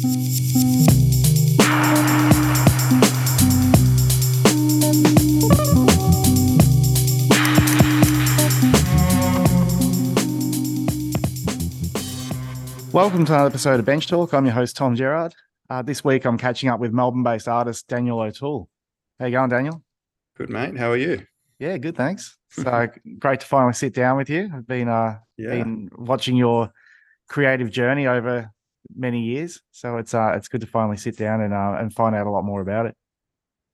Welcome to another episode of Bench Talk. I'm your host, Tom Gerrard. Uh, this week, I'm catching up with Melbourne based artist Daniel O'Toole. How you going, Daniel? Good, mate. How are you? Yeah, good, thanks. So great to finally sit down with you. I've been, uh, yeah. been watching your creative journey over many years. So it's uh, it's good to finally sit down and uh, and find out a lot more about it.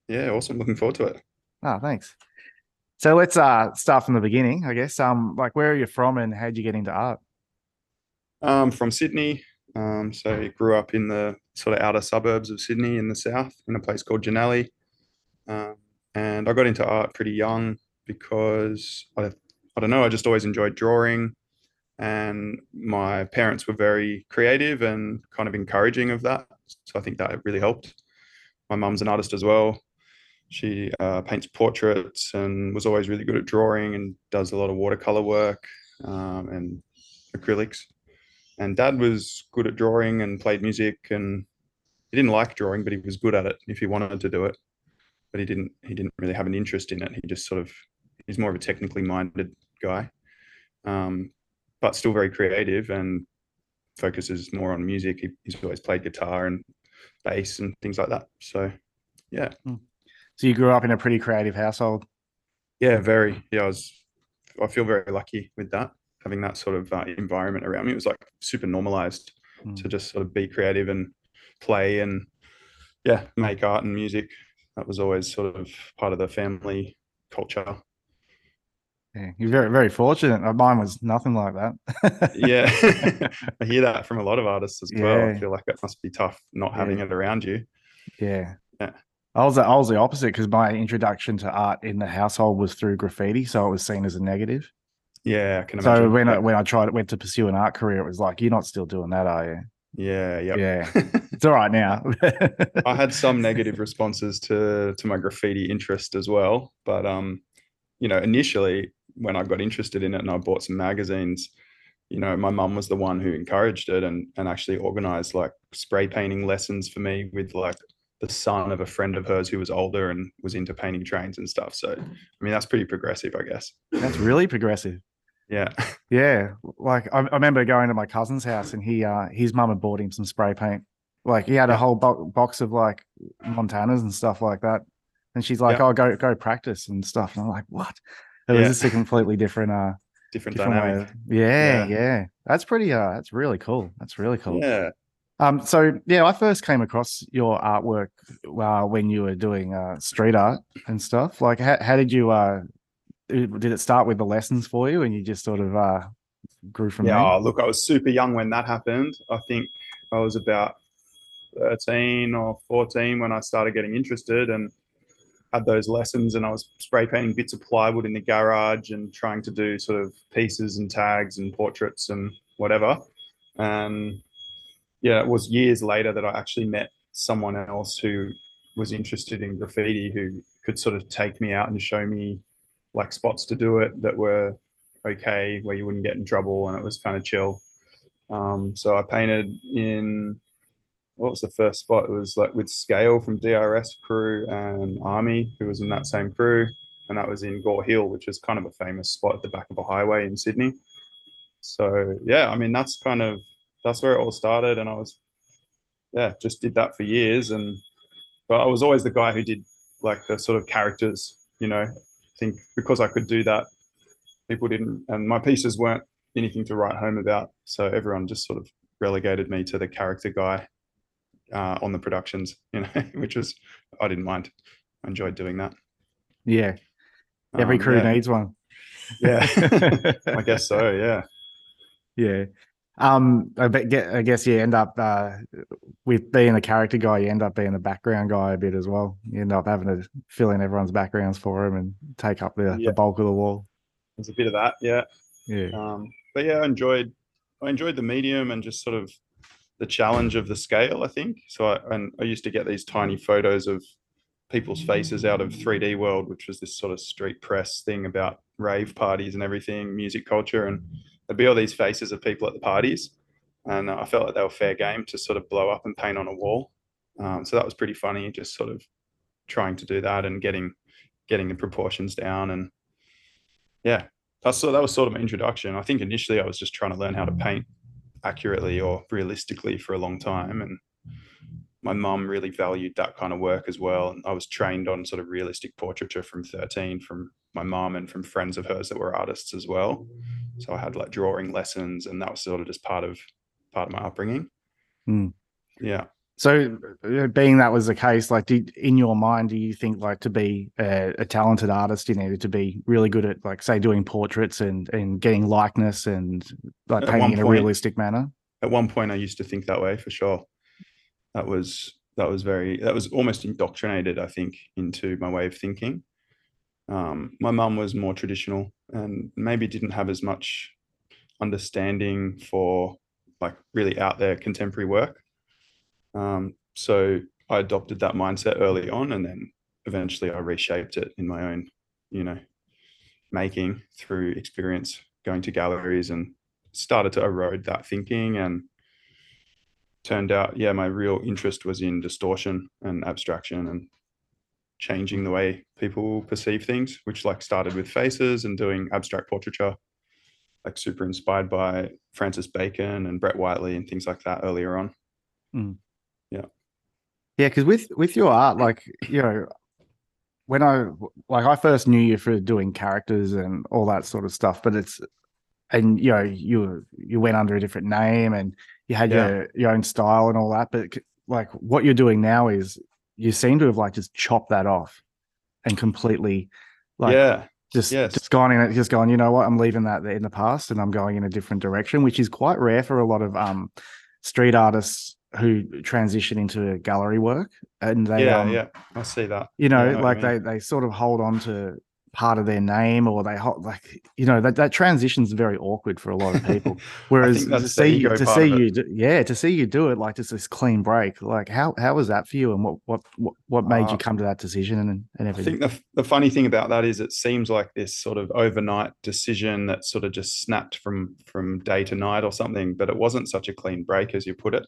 Yeah, awesome. Looking forward to it. Oh, thanks. So let's uh start from the beginning, I guess. Um, like where are you from and how'd you get into art? Um, from Sydney. Um, so I grew up in the sort of outer suburbs of Sydney in the south, in a place called Jannali. Um, and I got into art pretty young because I, I don't know, I just always enjoyed drawing. And my parents were very creative and kind of encouraging of that. So I think that really helped. My mum's an artist as well. She uh, paints portraits and was always really good at drawing and does a lot of watercolor work um, and acrylics and dad was good at drawing and played music and he didn't like drawing but he was good at it if he wanted to do it but he didn't he didn't really have an interest in it he just sort of he's more of a technically minded guy um, but still very creative and focuses more on music he, he's always played guitar and bass and things like that so yeah hmm. so you grew up in a pretty creative household yeah very yeah i was i feel very lucky with that having that sort of uh, environment around me. It was like super normalized mm. to just sort of be creative and play and yeah, make art and music. That was always sort of part of the family culture. Yeah, you're very, very fortunate. Uh, mine was nothing like that. yeah, I hear that from a lot of artists as well. I feel like it must be tough not yeah. having it around you. Yeah. Yeah. I was I was the opposite because my introduction to art in the household was through graffiti, so it was seen as a negative. Yeah, I can imagine. So when I, when I tried went to pursue an art career, it was like you're not still doing that, are you? Yeah, yep. yeah. It's all right now. I had some negative responses to to my graffiti interest as well, but um, you know, initially when I got interested in it and I bought some magazines, you know, my mum was the one who encouraged it and and actually organized like spray painting lessons for me with like the son of a friend of hers who was older and was into painting trains and stuff. So, I mean, that's pretty progressive, I guess. That's really progressive. Yeah. Yeah. Like I, I, remember going to my cousin's house and he uh his mum had bought him some spray paint. Like he had a whole bo- box of like Montanas and stuff like that. And she's like, yeah. "Oh, go go practice and stuff." And I'm like, "What?" It was yeah. just a completely different uh different, different dynamic. Yeah, yeah, yeah. That's pretty uh that's really cool. That's really cool. Yeah. Um, so yeah, I first came across your artwork uh, when you were doing uh, street art and stuff. Like, how, how did you uh, did it start with the lessons for you and you just sort of uh, grew from yeah, there? Oh, look, I was super young when that happened. I think I was about 13 or 14 when I started getting interested and had those lessons and I was spray painting bits of plywood in the garage and trying to do sort of pieces and tags and portraits and whatever. And yeah, it was years later that I actually met someone else who was interested in graffiti who could sort of take me out and show me like spots to do it that were okay, where you wouldn't get in trouble and it was kind of chill. Um, so I painted in what was the first spot? It was like with Scale from DRS crew and Army, who was in that same crew, and that was in Gore Hill, which is kind of a famous spot at the back of a highway in Sydney. So yeah, I mean that's kind of that's where it all started, and I was yeah just did that for years, and but I was always the guy who did like the sort of characters, you know, I think because I could do that, people didn't, and my pieces weren't anything to write home about. So everyone just sort of relegated me to the character guy uh, on the productions, you know, which was I didn't mind. I enjoyed doing that. Yeah, every um, crew yeah. needs one. Yeah, I guess so. Yeah, yeah. Um, I, I guess you end up uh, with being a character guy, you end up being a background guy a bit as well. You end up having to fill in everyone's backgrounds for them and take up the, yeah. the bulk of the wall. There's a bit of that, yeah. Yeah. Um, but yeah, I enjoyed I enjoyed the medium and just sort of the challenge of the scale. I think so. I, and I used to get these tiny photos of people's faces out of 3D World, which was this sort of street press thing about rave parties and everything, music culture, and there'd be all these faces of people at the parties. and I felt like they were fair game to sort of blow up and paint on a wall. Um, so that was pretty funny, just sort of trying to do that and getting getting the proportions down and yeah, that's so that was sort of my introduction. I think initially I was just trying to learn how to paint accurately or realistically for a long time and my mum really valued that kind of work as well. And I was trained on sort of realistic portraiture from 13 from my mum and from friends of hers that were artists as well. So I had like drawing lessons and that was sort of just part of part of my upbringing. Mm. Yeah. So, being that was the case, like, did in your mind, do you think like to be a, a, talented artist, you needed to be really good at, like, say, doing portraits and and getting likeness and like painting in a realistic manner? At one point, I used to think that way for sure. That was that was very that was almost indoctrinated, I think, into my way of thinking. Um, my mum was more traditional and maybe didn't have as much understanding for like really out there contemporary work um, so I adopted that mindset early on, and then eventually I reshaped it in my own, you know, making through experience, going to galleries, and started to erode that thinking. And turned out, yeah, my real interest was in distortion and abstraction and changing the way people perceive things, which like started with faces and doing abstract portraiture, like super inspired by Francis Bacon and Brett Whiteley and things like that earlier on. Mm. Yeah. Because with with your art, like you know, when I like I first knew you for doing characters and all that sort of stuff, but it's and you know you you went under a different name and you had yeah. your your own style and all that, but like what you're doing now is you seem to have like just chopped that off and completely like yeah just yes. just gone in it just gone you know what i'm leaving that in the past and i'm going in a different direction which is quite rare for a lot of um street artists who transition into gallery work and they yeah um, yeah. I see that. you know yeah, like they they sort of hold on to part of their name or they hold like you know that that transition's very awkward for a lot of people. Whereas to see you to see you do, yeah to see you do it like just this clean break like how how was that for you and what what what, what made uh, you come to that decision and, and everything? i think the, the funny thing about that is it seems like this sort of overnight decision that sort of just snapped from from day to night or something but it wasn't such a clean break as you put it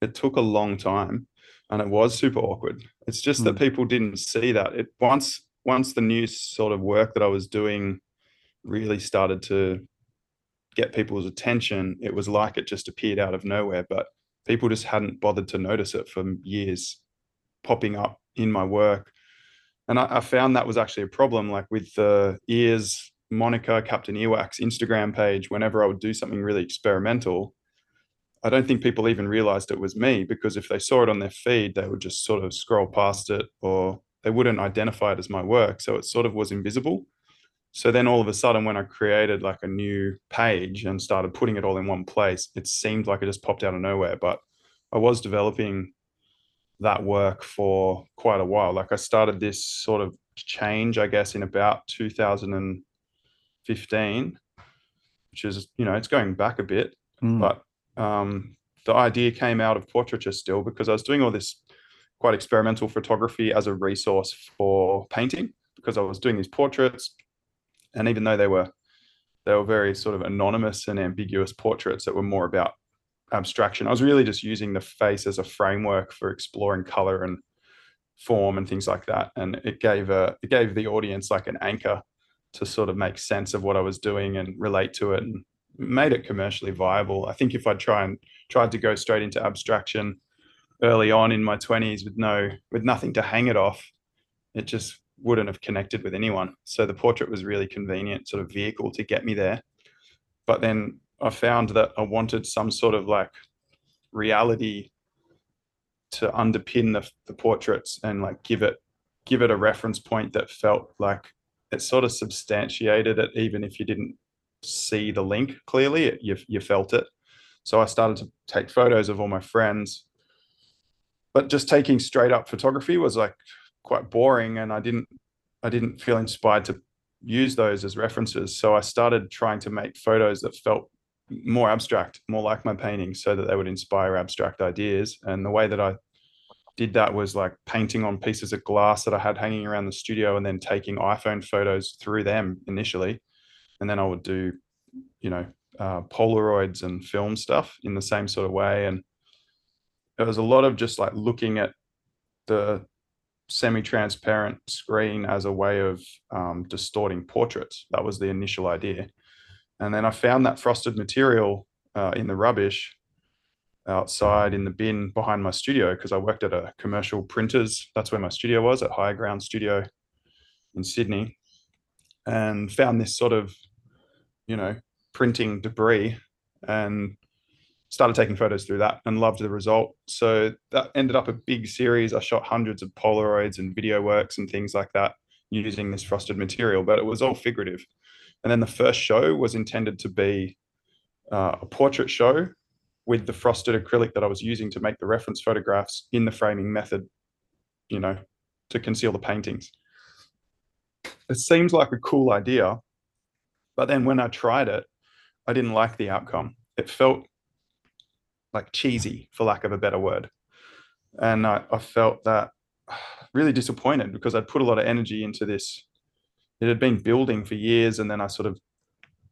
it took a long time and it was super awkward. It's just mm. that hmm. people didn't see that. It once once the new sort of work that I was doing really started to get people's attention, it was like it just appeared out of nowhere. But people just hadn't bothered to notice it for years popping up in my work. And I, I found that was actually a problem, like with the ears moniker, Captain Earwax Instagram page, whenever I would do something really experimental, I don't think people even realized it was me because if they saw it on their feed, they would just sort of scroll past it or they wouldn't identify it as my work. So it sort of was invisible. So then all of a sudden, when I created like a new page and started putting it all in one place, it seemed like it just popped out of nowhere. But I was developing that work for quite a while. Like I started this sort of change, I guess, in about 2015, which is, you know, it's going back a bit, mm. but um, the idea came out of portraiture still because I was doing all this quite experimental photography as a resource for painting because I was doing these portraits, and even though they were they were very sort of anonymous and ambiguous portraits that were more about abstraction, I was really just using the face as a framework for exploring color and form and things like that, and it gave a it gave the audience like an anchor to sort of make sense of what I was doing and relate to it and made it commercially viable. I think if I try and tried to go straight into abstraction early on in my 20s with no with nothing to hang it off, it just wouldn't have connected with anyone. So the portrait was really convenient sort of vehicle to get me there. But then I found that I wanted some sort of like reality to underpin the, the portraits and like give it give it a reference point that felt like it sort of substantiated it even if you didn't see the link clearly. You, you felt it. So I started to take photos of all my friends. But just taking straight up photography was like quite boring and I didn't I didn't feel inspired to use those as references. So I started trying to make photos that felt more abstract, more like my paintings, so that they would inspire abstract ideas. And the way that I did that was like painting on pieces of glass that I had hanging around the studio and then taking iPhone photos through them initially and then I would do, you know, uh, Polaroids and film stuff in the same sort of way. And there was a lot of just like looking at the semi-transparent screen as a way of um, distorting portraits. That was the initial idea. And then I found that frosted material uh, in the rubbish outside in the bin behind my studio because I worked at a commercial printers. That's where my studio was at High Ground Studio in Sydney, and found this sort of, you know, printing debris and started taking photos through that and loved the result. So that ended up a big series. I shot hundreds of Polaroids and video works and things like that using this frosted material, but it was all figurative. And then the first show was intended to be uh, a portrait show with the frosted acrylic that I was using to make the reference photographs in the framing method, you know, to conceal the paintings. It seems like a cool idea, but then when I tried it, I didn't like the outcome. It felt like cheesy, for lack of a better word. And I, I felt that really disappointed because I'd put a lot of energy into this. It had been building for years, and then I sort of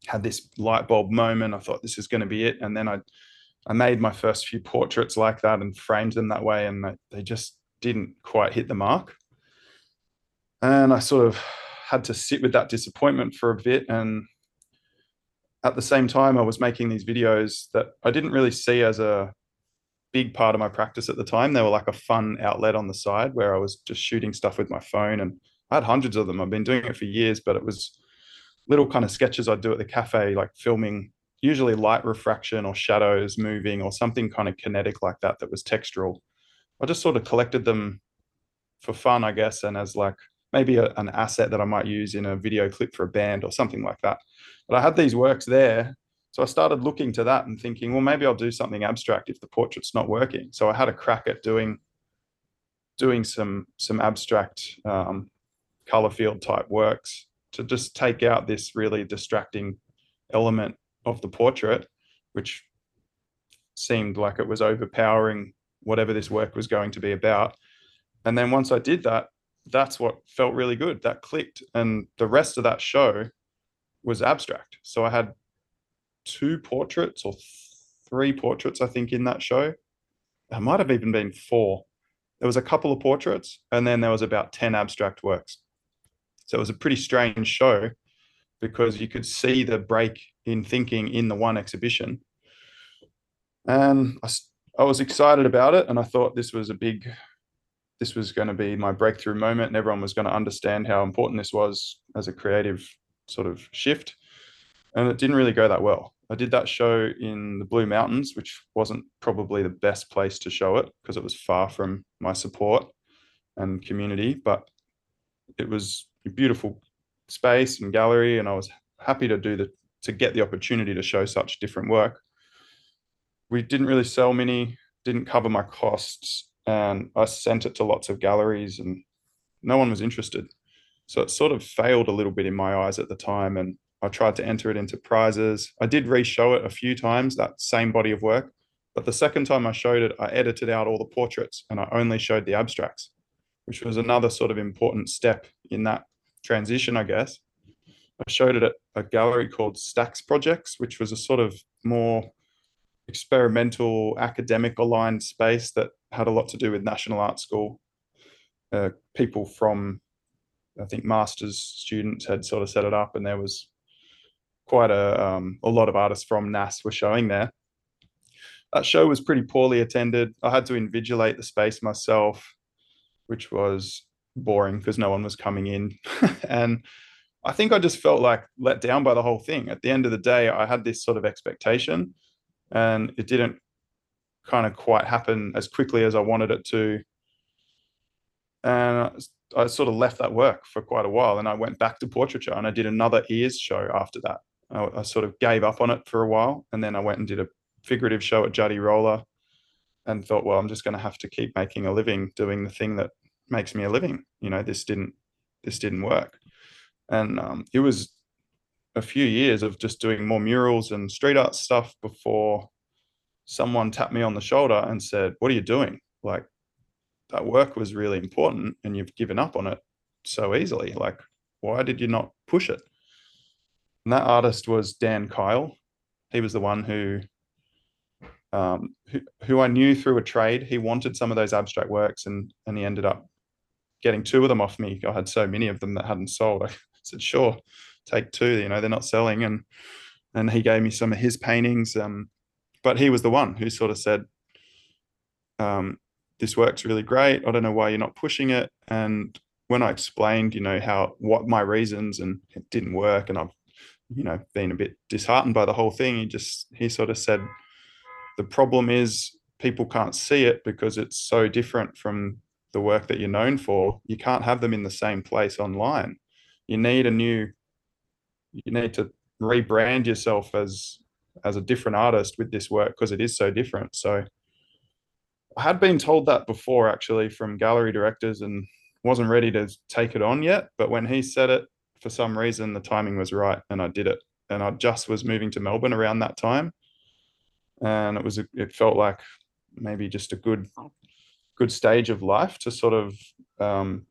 had this light bulb moment. I thought this is going to be it, and then I I made my first few portraits like that and framed them that way, and they just didn't quite hit the mark. And I sort of had to sit with that disappointment for a bit. And at the same time, I was making these videos that I didn't really see as a big part of my practice at the time. They were like a fun outlet on the side where I was just shooting stuff with my phone. And I had hundreds of them. I've been doing it for years, but it was little kind of sketches I'd do at the cafe, like filming usually light refraction or shadows moving or something kind of kinetic like that that was textural. I just sort of collected them for fun, I guess, and as like maybe a, an asset that I might use in a video clip for a band or something like that. But I had these works there. So I started looking to that and thinking, well, maybe I'll do something abstract if the portrait's not working. So I had a crack at doing doing some some abstract um, color field type works to just take out this really distracting element of the portrait, which seemed like it was overpowering whatever this work was going to be about. And then once I did that, that's what felt really good. That clicked. And the rest of that show was abstract. So I had two portraits or three portraits, I think, in that show. It might have even been four. There was a couple of portraits, and then there was about 10 abstract works. So it was a pretty strange show because you could see the break in thinking in the one exhibition. And I, I was excited about it, and I thought this was a big, this was going to be my breakthrough moment, and everyone was going to understand how important this was as a creative sort of shift. And it didn't really go that well. I did that show in the Blue Mountains, which wasn't probably the best place to show it because it was far from my support and community, but it was a beautiful space and gallery, and I was happy to do the to get the opportunity to show such different work. We didn't really sell many, didn't cover my costs, and I sent it to lots of galleries, and no one was interested. So it sort of failed a little bit in my eyes at the time, and I tried to enter it into prizes. I did re-show it a few times, that same body of work, but the second time I showed it, I edited out all the portraits and I only showed the abstracts, which was another sort of important step in that transition, I guess. I showed it at a gallery called Stacks Projects, which was a sort of more experimental, academic aligned space that had a lot to do with National Art School. Uh, people from, I think, master's students had sort of set it up, and there was quite a um, a lot of artists from NAS were showing there. That show was pretty poorly attended. I had to invigilate the space myself, which was boring because no one was coming in. and I think I just felt like let down by the whole thing. At the end of the day, I had this sort of expectation and it didn't kind of quite happen as quickly as I wanted it to. And I sort of left that work for quite a while and I went back to portraiture and I did another ears show after that. I, I sort of gave up on it for a while and then I went and did a figurative show at Juddy Roller and thought, well, I'm just going to have to keep making a living doing the thing that makes me a living. You know, this didn't this didn't work, and um, it was a few years of just doing more murals and street art stuff before someone tapped me on the shoulder and said, "What are you doing? Like that work was really important, and you've given up on it so easily. Like, why did you not push it?" And that artist was Dan Kyle, He was the one who, um, who, who I knew through a trade. He wanted some of those abstract works, and and he ended up getting two of them off me. I had so many of them that hadn't sold. I said, "Sure, take two. You know, they're not selling." And and he gave me some of his paintings. Um, but he was the one who sort of said, um, "This works really great. I don't know why you're not pushing it." And when I explained, you know, how what my reasons and it didn't work, and I've, you know, been a bit disheartened by the whole thing, he just he sort of said, "The problem is people can't see it because it's so different from the work that you're known for. You can't have them in the same place online. You need a new, you need to rebrand yourself as as a different artist with this work because it is so different." So. I had been told that before actually from gallery directors and wasn't ready to take it on yet. But when he said it, for some reason, the timing was right and I did it. And I just was moving to Melbourne around that time. And it was, it felt like maybe just a good, good stage of life to sort of um,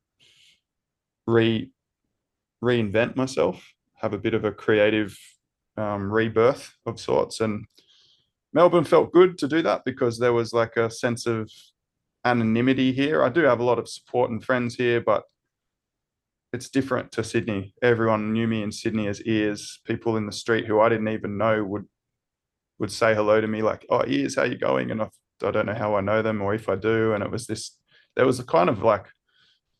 re reinvent myself, have a bit of a creative um, rebirth of sorts. And Melbourne felt good to do that because there was like a sense of anonymity here. I do have a lot of support and friends here, but it's different to Sydney. Everyone knew me in Sydney as ears. People in the street who I didn't even know would would say hello to me like, "Oh, ears, how you going?" And I, I don't know how I know them or if I do. And it was this. There was a kind of like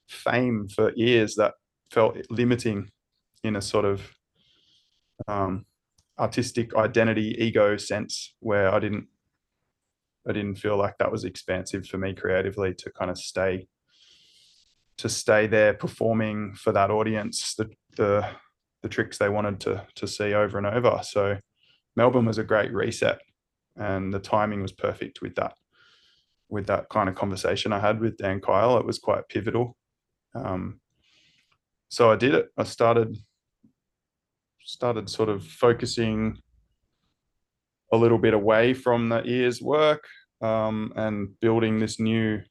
fame for ears that felt limiting in a sort of um, artistic identity ego sense where I didn't I didn't feel like that was expansive for me creatively to kind of stay to stay there performing for that audience the the the tricks they wanted to to see over and over. So Melbourne was a great reset and the timing was perfect with that with that kind of conversation I had with Dan Kyle. It was quite pivotal. Um, so I did it. I started started sort of focusing a little bit away from the ears work um, and building this new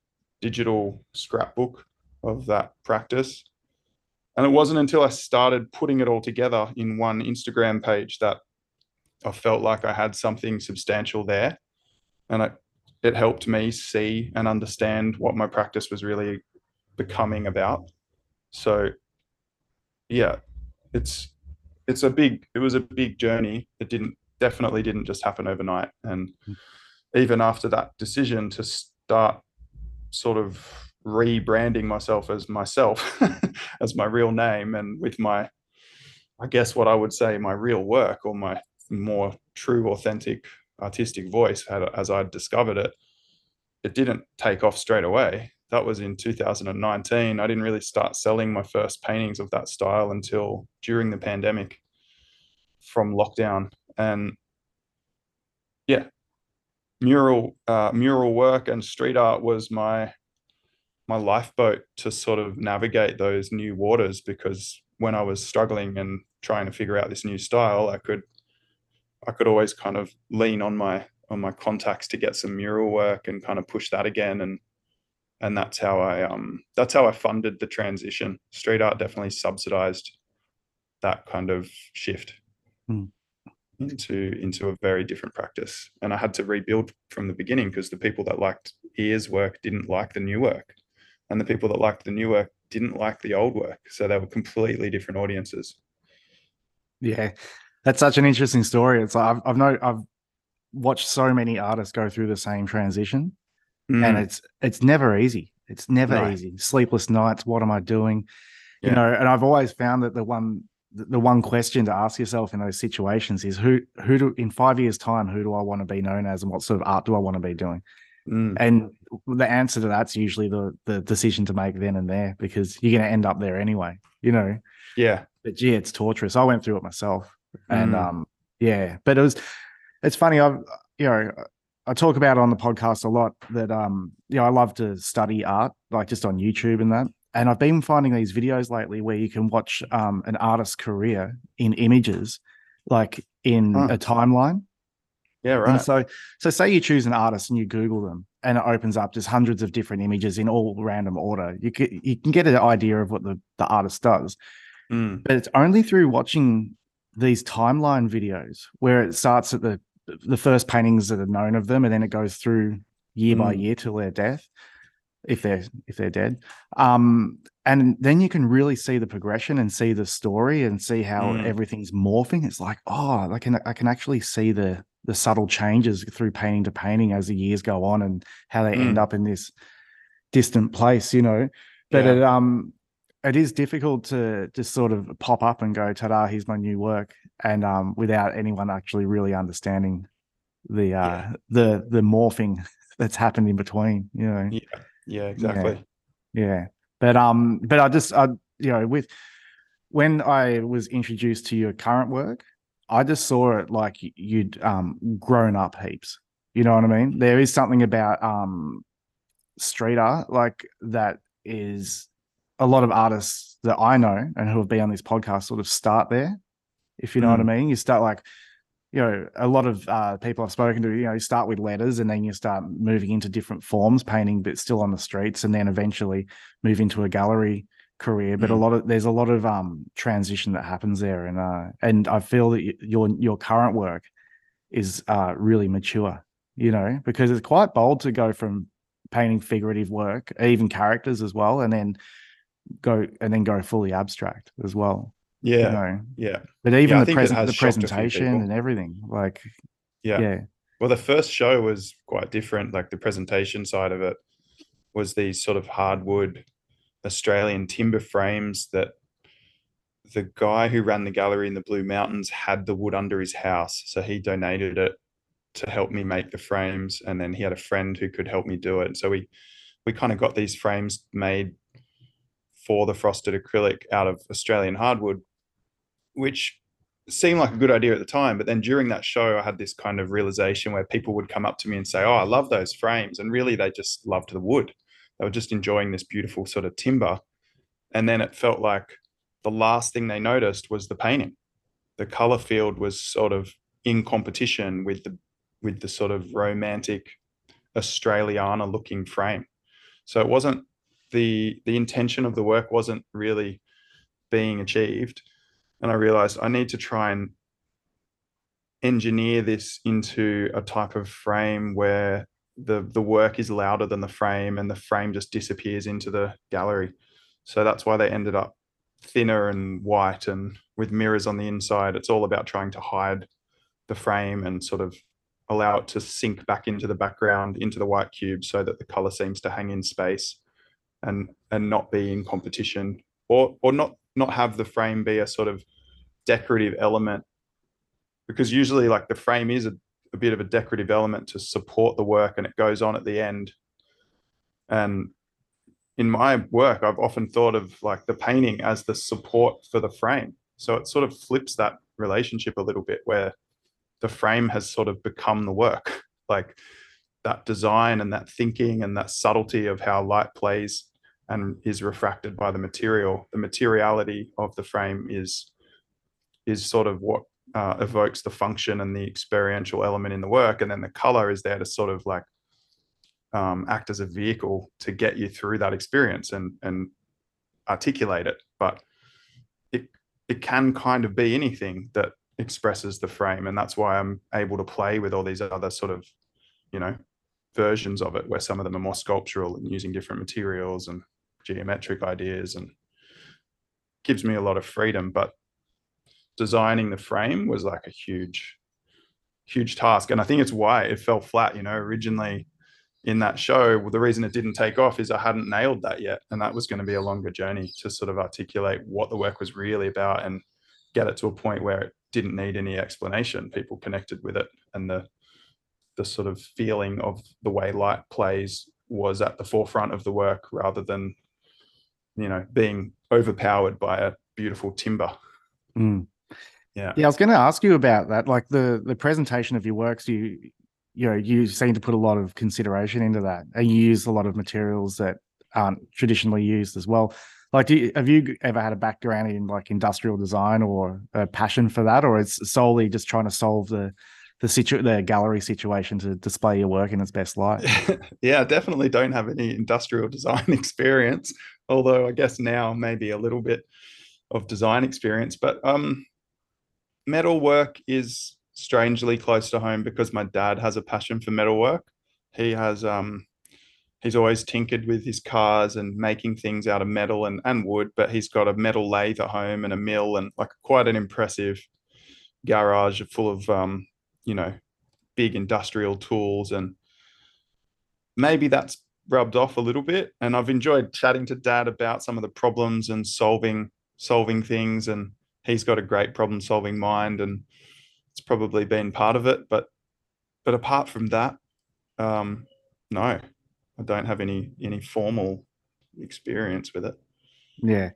digital scrapbook of that practice. And it wasn't until I started putting it all together in one Instagram page that I felt like I had something substantial there. And it, it helped me see and understand what my practice was really becoming about. So yeah, it's it's a big it was a big journey. It didn't definitely didn't just happen overnight. And mm. even after that decision to start sort of rebranding myself as myself, as my real name, and with my, I guess what I would say, my real work or my more true, authentic artistic voice, as I discovered it, it didn't take off straight away. That was in 2019. I didn't really start selling my first paintings of that style until during the pandemic from lockdown and yeah mural uh, mural work and street art was my my lifeboat to sort of navigate those new waters because when I was struggling and trying to figure out this new style, I could I could always kind of lean on my on my contacts to get some mural work and kind of push that again and and that's how I um that's how I funded the transition. Street art definitely subsidized that kind of shift. Hmm. into into a very different practice. And i had to rebuild from the beginning because the people that liked ears work didn't like the new work. And the people that liked the new work didn't like the old work. So they were completely different audiences. Yeah. That's such an interesting story. It's like i've, I've no i've watched so many artists go through the same transition mm. and it's it's never easy it's never no. easy sleepless nights what am i doing yeah. you know and i've always found that the one the one question to ask yourself in those situations is who who do in five years time who do i want to be known as and what sort of art do i want to be doing mm. and the answer to that's usually the the decision to make then and there because you're going to end up there anyway you know yeah but gee it's torturous i went through it myself and mm. um yeah but it was it's funny i've you know I talk about on the podcast a lot that um you know I love to study art like just on YouTube and that and I've been finding these videos lately where you can watch um, an artist's career in images, like in huh. a timeline. Yeah, right. And so, so say you choose an artist and you Google them, and it opens up just hundreds of different images in all random order. You can you can get an idea of what the the artist does, mm. but it's only through watching these timeline videos where it starts at the the first paintings that are known of them, and then it goes through year mm. by year till their death, if they're if they're dead. Um, and then you can really see the progression and see the story and see how mm. everything's morphing. It's like, oh, I can I can actually see the the subtle changes through painting to painting as the years go on and how they mm. end up in this distant place, you know. But yeah. it um it is difficult to just sort of pop up and go, ta-da, here's my new work. And um without anyone actually really understanding the uh yeah. the the morphing that's happened in between, you know. Yeah, yeah, exactly. Yeah. yeah. But um, but I just I you know, with when I was introduced to your current work, I just saw it like you'd um grown up heaps. You know what I mean? There is something about um street art like that is a lot of artists that I know and who have been on this podcast sort of start there. If you know mm. what I mm. mean, you start like you know, a lot of uh, people I've spoken to, you know, you start with letters and then you start moving into different forms, painting, but still on the streets, and then eventually move into a gallery career. But mm. a lot of there's a lot of um transition that happens there, and uh, and I feel that your your current work is uh really mature, you know, because it's quite bold to go from painting figurative work, even characters as well, and then go and then go fully abstract as well. Yeah. You know? Yeah. But even yeah, the, pres- the presentation and everything, like, yeah. Yeah. Well, the first show was quite different. Like the presentation side of it was these sort of hardwood Australian timber frames that the guy who ran the gallery in the Blue Mountains had the wood under his house. So he donated it to help me make the frames. And then he had a friend who could help me do it. So we, we kind of got these frames made for the frosted acrylic out of Australian hardwood, which seemed like a good idea at the time. But then during that show, I had this kind of realization where people would come up to me and say, Oh, I love those frames. And really, they just loved the wood. They were just enjoying this beautiful sort of timber. And then it felt like the last thing they noticed was the painting. The color field was sort of in competition with the with the sort of romantic Australiana looking frame. So it wasn't the the intention of the work wasn't really being achieved. And i realized i need to try and engineer this into a type of frame where the the work is louder than the frame and the frame just disappears into the gallery. So that's why they ended up thinner and white and with mirrors on the inside. It's all about trying to hide the frame and sort of allow it to sink back into the background into the white cube so that the color seems to hang in space and and not be in competition or or not not have the frame be a sort of decorative element. Because usually like the frame is a, a bit of a decorative element to support the work and it goes on at the end. And in my work i've often thought of like the painting as the support for the frame. So it sort of flips that relationship a little bit where the frame has sort of become the work. Like that design and that thinking and that subtlety of how light plays and is refracted by the material. The materiality of the frame is is sort of what uh, evokes the function and the experiential element in the work, and then the color is there to sort of like um, act as a vehicle to get you through that experience and and articulate it. But it it can kind of be anything that expresses the frame, and that's why I'm able to play with all these other sort of you know versions of it where some of them are more sculptural and using different materials and geometric ideas and gives me a lot of freedom. But designing the frame was like a huge, huge task. And I think it's why it fell flat. You know, originally in that show, well, the reason it didn't take off is I hadn't nailed that yet. And that was going to be a longer journey to sort of articulate what the work was really about and get it to a point where it didn't need any explanation. People connected with it and the the sort of feeling of the way light plays was at the forefront of the work rather than you know being overpowered by a beautiful timber. Mm. yeah. Yeah i was going to ask you about that like the the presentation of your works you you know you seem to put a lot of consideration into that and you use a lot of materials that aren't traditionally used as well. Like you, have you ever had a background in like industrial design or a passion for that or it's solely just trying to solve the the situ the gallery situation to display your work in its best light yeah definitely don't have any industrial design experience although I guess now maybe a little bit of design experience. But um, metal work is strangely close to home because my dad has a passion for metal work. He has um he's always tinkered with his cars and making things out of metal and, and wood, but he's got a metal lathe at home and a mill and like quite an impressive garage full of um, you know, big industrial tools and maybe that's rubbed off a little bit. And I've enjoyed chatting to dad about some of the problems and solving solving things and he's got a great problem solving mind and it's probably been part of it. But but apart from that um no I don't have any any formal experience with it. Yeah.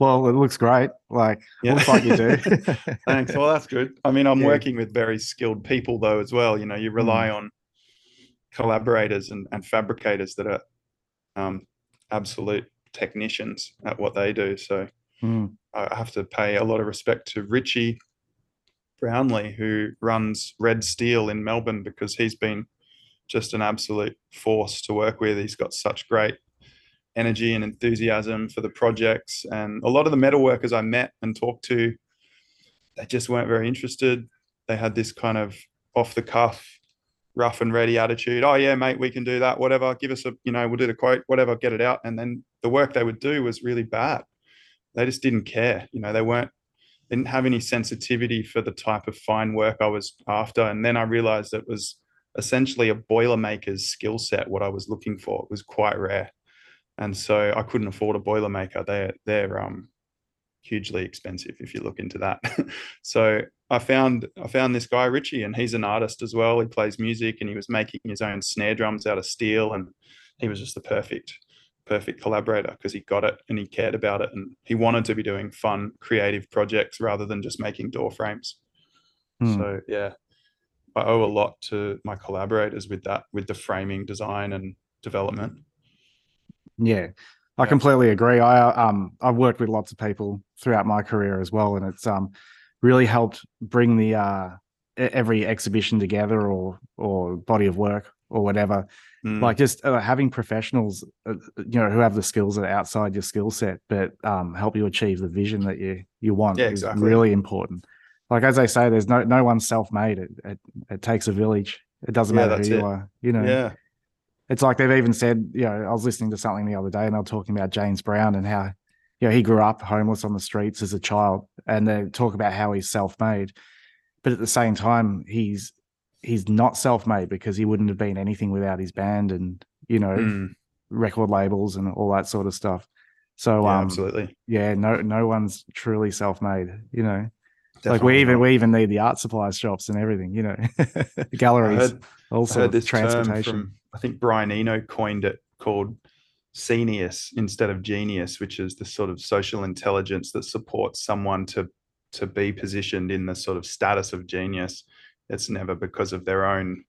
Well, it looks great. Like Yeah. looks like you do. Thanks. Well, that's good. I mean, I'm Yeah. working with very skilled people though as well. You know, you rely on collaborators and, and fabricators that are um, absolute technicians at what they do. So Mm, I I have to pay a lot of respect to Richie Brownlee, who runs Red Steel in Melbourne, because he's been just an absolute force to work with. He's got such great energy and enthusiasm for the projects. And a lot of the metal workers I met and talked to, they just weren't very interested. They had this kind of off the cuff, rough and ready attitude. Oh yeah, mate, we can do that. Whatever. Give us a, you know, we'll do the quote, whatever, get it out. And then the work they would do was really bad. They just didn't care. You know, they weren't didn't have any sensitivity for the type of fine work I was after. And then I realized it was essentially a boilermaker's skill set, what I was looking for. It was quite rare. And so I couldn't afford a boilermaker. They're they're um hugely expensive if you look into that. so I found I found this guy Richie and he's an artist as well. He plays music and he was making his own snare drums out of steel and he was just the perfect perfect collaborator because he got it and he cared about it and he wanted to be doing fun creative projects rather than just making door frames. mm. So yeah, I owe a lot to my collaborators with that, with the framing design and development. Yeah, I Yeah. completely agree. I um I've worked with lots of people throughout my career as well, and it's um really helped bring the uh every exhibition together or or body of work or whatever. Mm, Like just uh, having professionals, uh, you know, who have the skills that are outside your skill set, but um help you achieve the vision that you you want Yeah, is exactly. really important. Like as they say, there's no no one's self made. It, it it takes a village. It doesn't Yeah, matter who you it. are. You know, yeah, it's like they've even said, you know, I was listening to something the other day and they were talking about James Brown and how, you know, he grew up homeless on the streets as a child and they talk about how he's self-made. But at the same time, he's he's not self-made because he wouldn't have been anything without his band and, you know, mm, record labels and all that sort of stuff. So yeah, um absolutely. yeah, no no one's truly self-made, you know. like we even not. we even need the art supplies shops and everything, you know. Galleries, I also heard this term transportation. from I think Brian Eno coined it called Scenius instead of genius, which is the sort of social intelligence that supports someone to to be positioned in the sort of status of genius. It's never because of their own,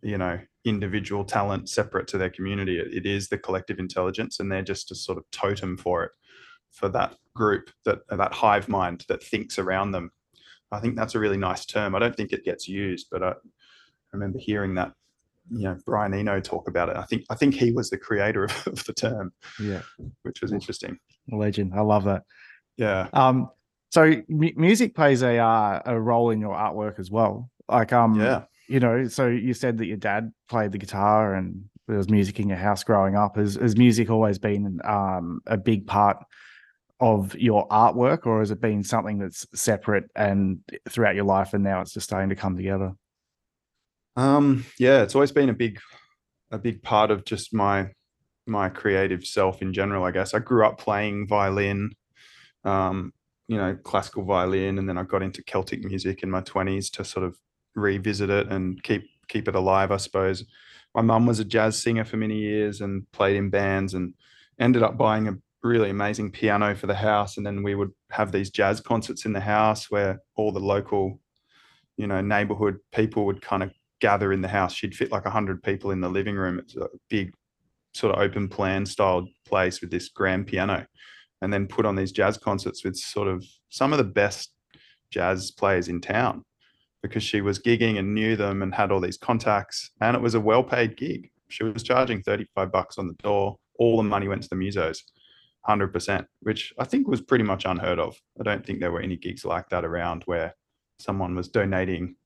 you know, individual talent separate to their community. It, is the collective intelligence, and they're just a sort of totem for it, for that group, that that hive mind that thinks around them. I think that's a really nice term. I don't think it gets used, but I remember hearing that you know Brian Eno talk about it. I think I think he was the creator of, of the term, yeah, which was interesting. legend. I love that. Yeah, Um, so mu- music plays a uh, a role in your artwork as well. Like um, yeah, you know, so you said that your dad played the guitar and there was music in your house growing up. Has has music always been um a big part of your artwork, or has it been something that's separate and throughout your life, and now it's just starting to come together? Um, yeah. It's always been a big, a big part of just my my creative self in general. I guess I grew up playing violin, um, you know, classical violin, and then I got into Celtic music in my twenties to sort of revisit it and keep keep it alive. I suppose. My mum was a jazz singer for many years and played in bands and ended up buying a really amazing piano for the house. And then we would have these jazz concerts in the house where all the local, you know, neighborhood people would kind of gather in the house. She'd fit like 100 people in the living room. It's a big, sort of open plan style place with this grand piano. And then put on these jazz concerts with sort of some of the best jazz players in town because she was gigging and knew them and had all these contacts. And it was a well paid gig. She was charging 35 bucks on the door. All the money went to the musos. 100%, which I think was pretty much unheard of. I don't think there were any gigs like that around where someone was donating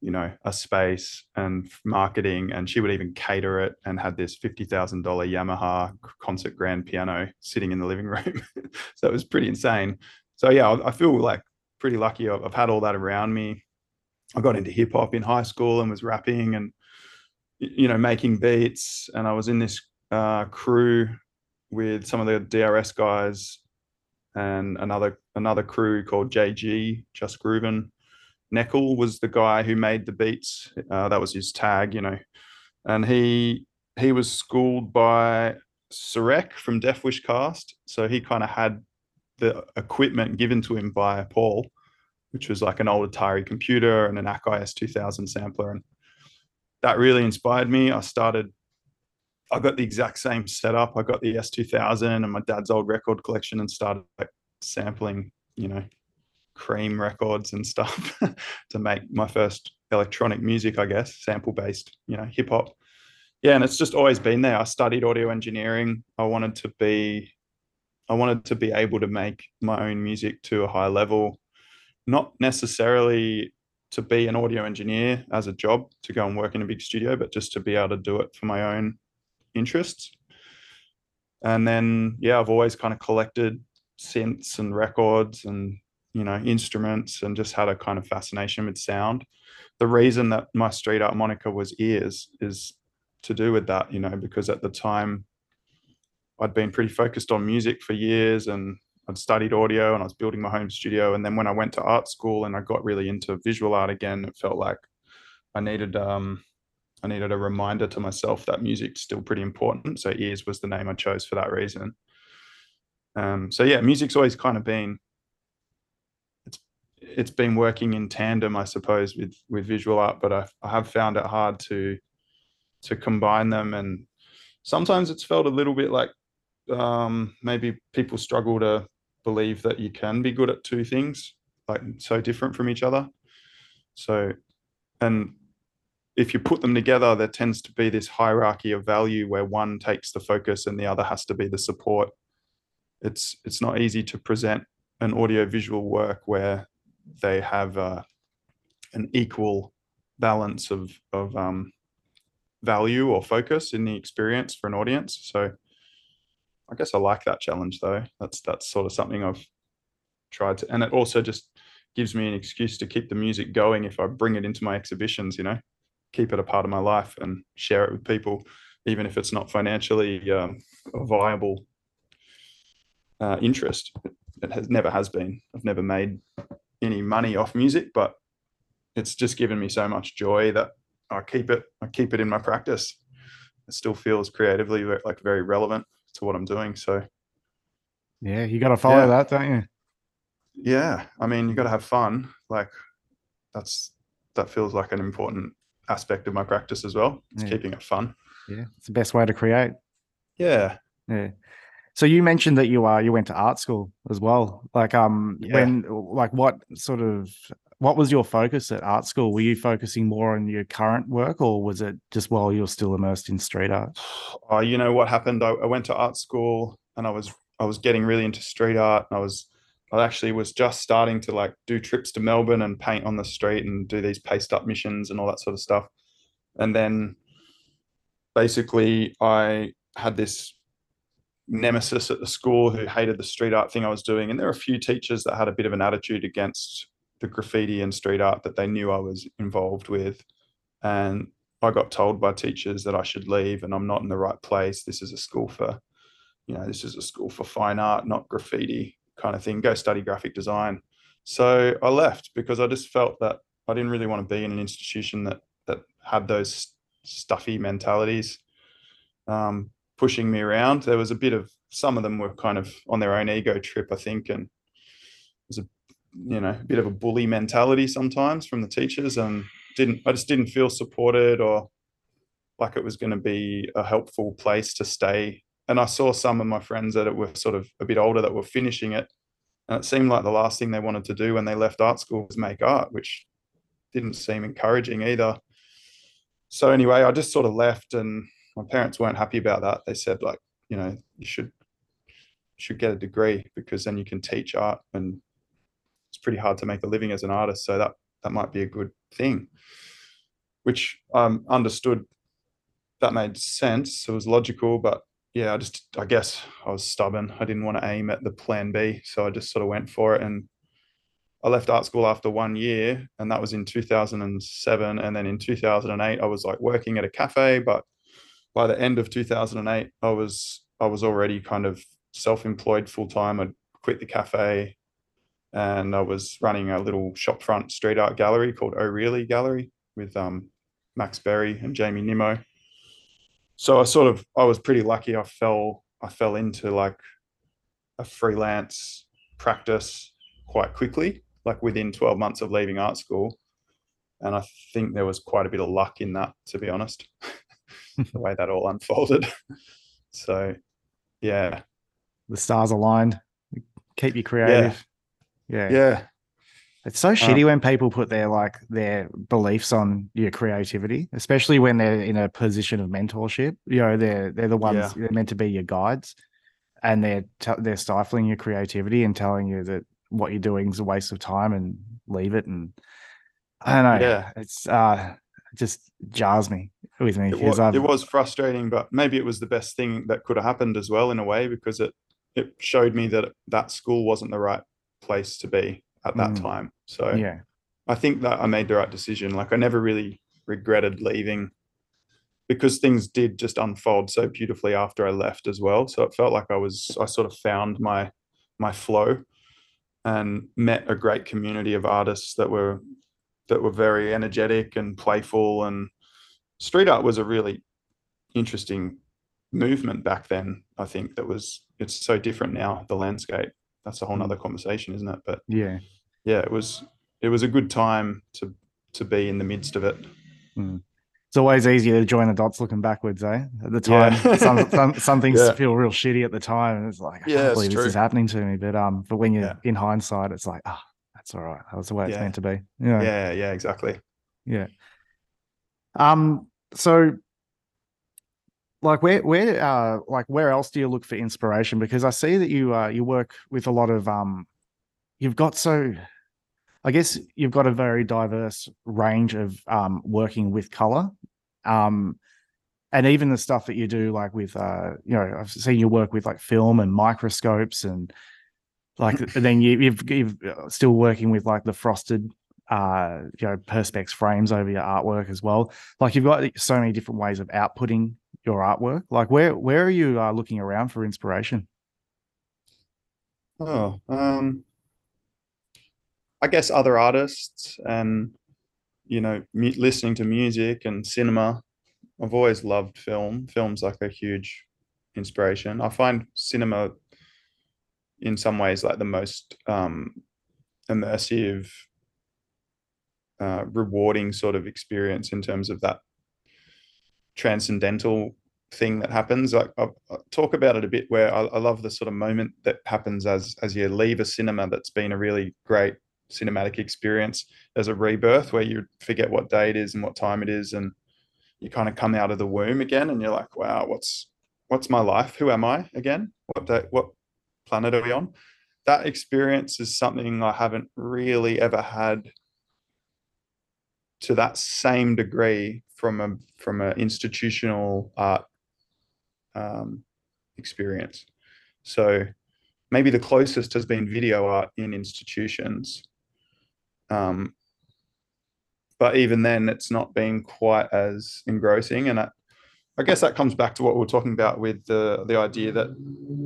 you know a space and marketing and she would even cater it and had this $50000 yamaha concert grand piano sitting in the living room. So it was pretty insane. So yeah i feel like pretty lucky. I've had all that around me. I got into hip hop in high school and was rapping and you know making beats. And i was in this uh, crew with some of the drs guys and another another crew called jg just grooving Neckel was the guy who made the beats. Uh, that was his tag, you know, and he he was schooled by Sereck from Def Wish Cast, so he kind of had the equipment given to him by Paul, which was like an old Atari computer and an Akai S2000 sampler, and that really inspired me. I started. I got the exact same setup. I got the S2000 and my dad's old record collection and started like sampling, you know, cream records and stuff to make my first electronic music, I guess, sample based, you know, hip hop. Yeah, and it's just always been there. I studied audio engineering. I wanted to be I wanted to be able to make my own music to a high level, not necessarily to be an audio engineer as a job to go and work in a big studio, but just to be able to do it for my own interests. And then, yeah, I've always kind of collected synths and records and you know instruments and just had a kind of fascination with sound. The reason that my street art moniker was ears is to do with that you know because at the time i'd been pretty focused on music for years and i'd studied audio and i was building my home studio. And then when i went to art school and i got really into visual art again it felt like i needed um i needed a reminder to myself that music's still pretty important. So ears was the name i chose for that reason. Um so yeah music's always kind of been it's been working in tandem, I suppose, with with visual art, but I, I have found it hard to to combine them, and sometimes it's felt a little bit like um, maybe people struggle to believe that you can be good at two things, like so different from each other. So, and if you put them together, there tends to be this hierarchy of value where one takes the focus and the other has to be the support. It's it's not easy to present an audiovisual work where they have uh, an equal balance of of um, value or focus in the experience for an audience. So I guess I like that challenge though. That's that's sort of something I've tried to, and it also just gives me an excuse to keep the music going if I bring it into my exhibitions. You know, keep it a part of my life and share it with people, even if it's not financially um, a viable uh, interest. It has never has been. I've never made any money off music, but it's just given me so much joy that I keep it. I keep it in my practice. It still feels creatively like very relevant to what I'm doing. So, yeah, you got to follow yeah. that, don't you? Yeah, I mean, you got to have fun. Like that's that feels like an important aspect of my practice as well. It's yeah. keeping it fun. Yeah, it's the best way to create. Yeah, yeah. So you mentioned that you uh you went to art school as well. Like um yeah. when like what sort of what was your focus at art school? Were you focusing more on your current work or was it just while you're still immersed in street art? Oh, you know what happened? I, I went to art school and I was I was getting really into street art. and I was I actually was just starting to like do trips to Melbourne and paint on the street and do these paste up missions and all that sort of stuff. And then basically I had this nemesis at the school who hated the street art thing I was doing. And there were a few teachers that had a bit of an attitude against the graffiti and street art that they knew I was involved with. And I got told by teachers that I should leave and I'm not in the right place. This is a school for, you know, this is a school for fine art, not graffiti kind of thing. Go study graphic design. So I left because I just felt that I didn't really want to be in an institution that that had those stuffy mentalities. Um, pushing me around. There was a bit of some of them were kind of on their own ego trip, I think, and it was a you know a bit of a bully mentality sometimes from the teachers, and didn't I just didn't feel supported or like it was going to be a helpful place to stay. And I saw some of my friends that were sort of a bit older that were finishing it, and it seemed like the last thing they wanted to do when they left art school was make art, which didn't seem encouraging either. So anyway, I just sort of left and my parents weren't happy about that. They said like, you know, you should should get a degree because then you can teach art and it's pretty hard to make a living as an artist. So that that might be a good thing. Which um understood that made sense. It was logical, but yeah, I just I guess I was stubborn. I didn't want to aim at the plan B, so I just sort of went for it. And I left art school after one year, and that was in 2007. And then in 2008, I was like working at a cafe, but by the end of 2008, I was I was already kind of self-employed full time. I'd quit the cafe, and I was running a little shopfront street art gallery called O'Reilly Gallery with um, Max Berry and Jamie Nimmo so I sort of I was pretty lucky. I fell I fell into like a freelance practice quite quickly, like within 12 months of leaving art school. And I think there was quite a bit of luck in that, to be honest, the way that all unfolded. so yeah. The stars aligned. Keep you creative. Yeah. Yeah. yeah. It's so shitty uh, when people put their like their beliefs on your creativity, especially when they're in a position of mentorship. You know, they're they're the ones yeah. they're meant to be your guides, and they're t- they're stifling your creativity and telling you that what you're doing is a waste of time and leave it. And I don't know. Yeah, it's uh just jars me with me. It was, it was frustrating, but maybe it was the best thing that could have happened as well in a way because it it showed me that that school wasn't the right place to be at that mm. time. So yeah, I think that I made the right decision. Like I never really regretted leaving because things did just unfold so beautifully after I left as well. So it felt like I was I sort of found my my flow and met a great community of artists that were that were very energetic and playful and street art was a really interesting movement back then i think that was it's so different now the landscape that's a whole nother conversation, isn't it? But yeah, yeah, it was it was a good time to to be in the midst of it. Mm. It's always easier to join the dots looking backwards, eh? At the time, yeah. some, some, some things yeah. feel real shitty at the time, and it's like, I yeah, can't believe this is happening to me. But um, but when you're in hindsight, it's like, ah, oh, that's all right. That was the way it's meant to be. Yeah, yeah, yeah, exactly. Yeah. Um. So like where where uh like where else do you look for inspiration because i see that you uh you work with a lot of um you've got so i guess you've got a very diverse range of um working with color um and even the stuff that you do like with uh you know i've seen you work with like film and microscopes and like then you, you've you've uh, still working with like the frosted uh you know perspex frames over your artwork as well like you've got so many different ways of outputting your artwork? Like where where are you uh, looking around for inspiration? Oh, um, I guess other artists and you know mu- listening to music and cinema. I've always loved film. Film's like a huge inspiration. I find cinema in some ways like the most um, immersive, uh, rewarding sort of experience in terms of that transcendental thing that happens. I, I, I talk about it a bit where I, I, love the sort of moment that happens as as you leave a cinema that's been a really great cinematic experience. There's a rebirth where you forget what day it is and what time it is, and you kind of come out of the womb again, and you're like, wow, what's what's my life? Who am I again? What day, what planet are we on? That experience is something I haven't really ever had to that same degree from a from an institutional art um, experience. So maybe the closest has been video art in institutions. Um, but even then, it's not been quite as engrossing. And I, I guess that comes back to what we are talking about with the the idea that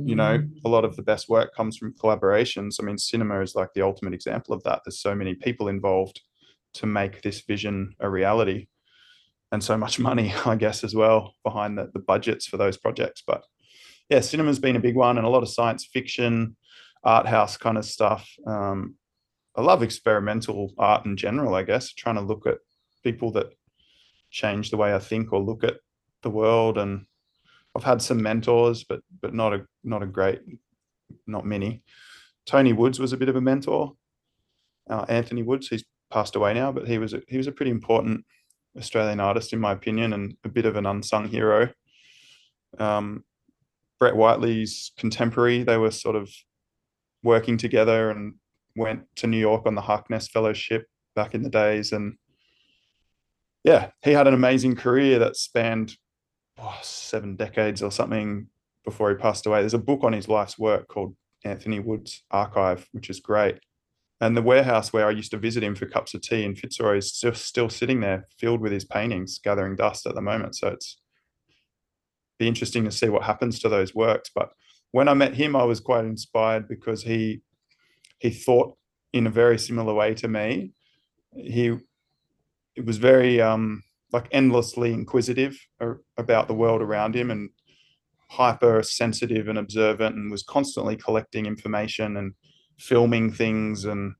you know a lot of the best work comes from collaborations. I mean, cinema is like the ultimate example of that. There's so many people involved to make this vision a reality and so much money, I guess, as well behind the, the budgets for those projects. But yeah, cinema's been a big one and a lot of science fiction, art house kind of stuff. Um, I love experimental art in general, I guess, trying to look at people that change the way I think or look at the world. And I've had some mentors, but but not a not a great, not many. Tony Woods was a bit of a mentor. Uh, Anthony Woods, he's passed away now, but he was a, he was a pretty important Australian artist in my opinion, and a bit of an unsung hero. Um, Brett Whiteley's contemporary, they were sort of working together and went to New York on the Harkness Fellowship back in the days, and yeah, he had an amazing career that spanned oh, seven decades or something before he passed away. There's a book on his life's work called Anthony Wood's Archive, which is great. And the warehouse where I used to visit him for cups of tea in Fitzroy is still, still sitting there, filled with his paintings, gathering dust at the moment. So it's be interesting to see what happens to those works. But when I met him, I was quite inspired because he he thought in a very similar way to me. He it was very um, like endlessly inquisitive about the world around him and hyper sensitive and observant and was constantly collecting information and filming things and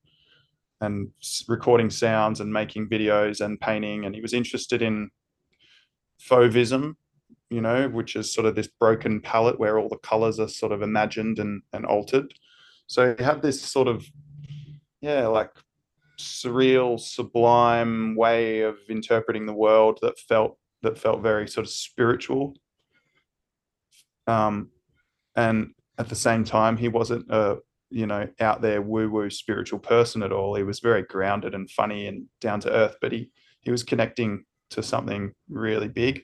and recording sounds and making videos and painting. And he was interested in fauvism you know which is sort of this broken palette where all the colors are sort of imagined and and altered. So he had this sort of yeah like surreal sublime way of interpreting the world that felt that felt very sort of spiritual. Um and at the same time he wasn't a you know out there woo woo spiritual person at all. He was very grounded and funny and down to earth but he he was connecting to something really big.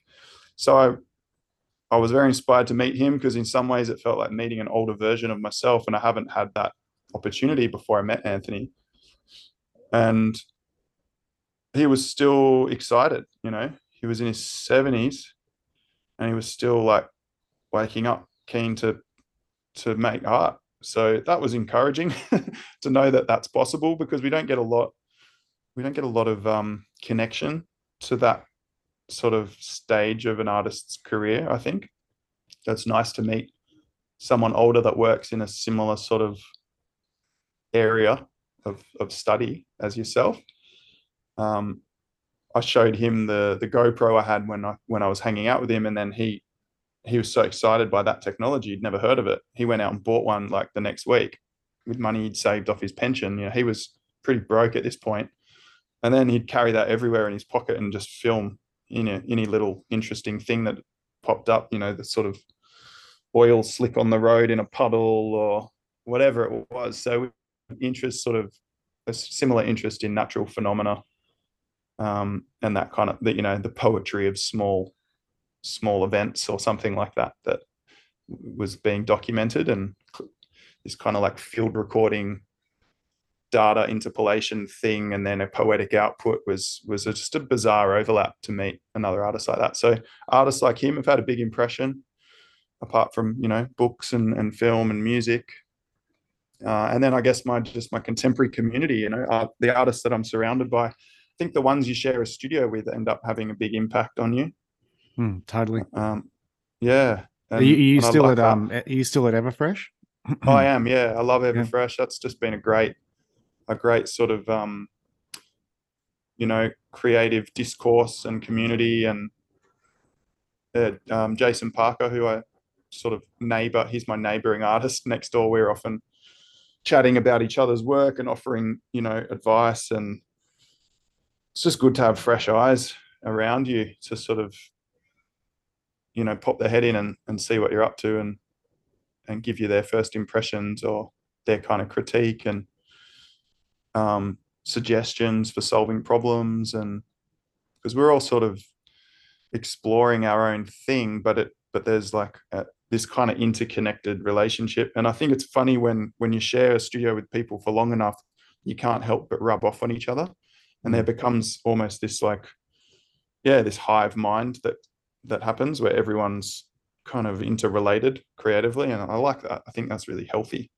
So I, I was very inspired to meet him because in some ways it felt like meeting an older version of myself and I haven't had that opportunity before I met Anthony and he was still excited you know? He was in his 70s and he was still like waking up keen to to make art. So that was encouraging to know that that's possible because we don't get a lot we don't get a lot of um, connection to that sort of stage of an artist's career i think. It's nice to meet someone older that works in a similar sort of area of, of study as yourself. Um, I showed him the the GoPro I had when I when I was hanging out with him, and then he he was so excited by that technology, he'd never heard of it. He went out and bought one like the next week with money he'd saved off his pension. You know, he was pretty broke at this point, and then he'd carry that everywhere in his pocket and just film you know any little interesting thing that popped up. You know, the sort of oil slick on the road in a puddle or whatever it was. So interest, sort of a similar interest in natural phenomena, um, and that kind of the, you know the poetry of small small events or something like that that was being documented and this kind of like field recording data interpolation thing and then a poetic output was was just a bizarre overlap to meet another artist like that. So artists like him have had a big impression apart from you know books and, and film and music uh, and then I guess my just my contemporary community, you know, uh, the artists that I'm surrounded by. I think the ones you share a studio with end up having a big impact on you. Mm, totally. Um, yeah. And, are you, are you still at that. um? Are you still at Everfresh? I am. Yeah, I love Everfresh. Yeah. That's just been a great, a great sort of um, you know, creative discourse and community and uh, um, Jason Parker, who I sort of neighbor. He's my neighboring artist next door. We're often chatting about each other's work and offering, you know, advice. And it's just good to have fresh eyes around you to sort of, you know, pop their head in and, and see what you're up to and and give you their first impressions or their kind of critique and um, suggestions for solving problems and because we're all sort of exploring our own thing but it but there's like a, this kind of interconnected relationship. And I think it's funny when when you share a studio with people for long enough, you can't help but rub off on each other. And there mm. becomes almost this like, yeah, this hive mind that that happens where everyone's kind of interrelated creatively. And I like that. I think that's really healthy.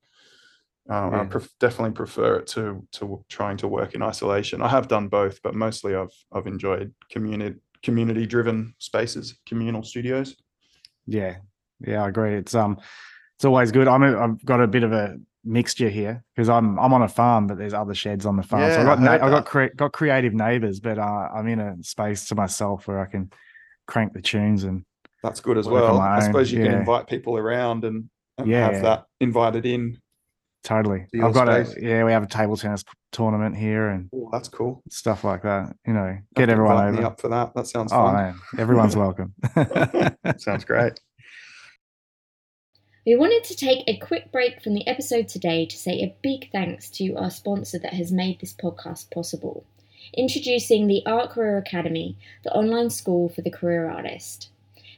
Um, yeah. I pref- definitely prefer it to to trying to work in isolation. I have done both, but mostly I've I've enjoyed community community driven spaces, communal studios. Yeah, yeah, I agree. It's um, it's always good. I'm a, I've got a bit of a mixture here because I'm I'm on a farm, but there's other sheds on the farm. Yeah, so I got I, na- I got cre- got creative neighbors, but uh, I'm in a space to myself where I can crank the tunes and that's good as well. I suppose you yeah. can invite people around and, and yeah. have that invited in. Totally. To I've got space. a yeah, we have a table tennis tournament here and oh, that's cool. Stuff like that. You know, get everyone over. up for that. That sounds oh, fun. Man, everyone's welcome. sounds great. We wanted to take a quick break from the episode today to say a big thanks to our sponsor that has made this podcast possible. Introducing the Art Career Academy, the online school for the career artist.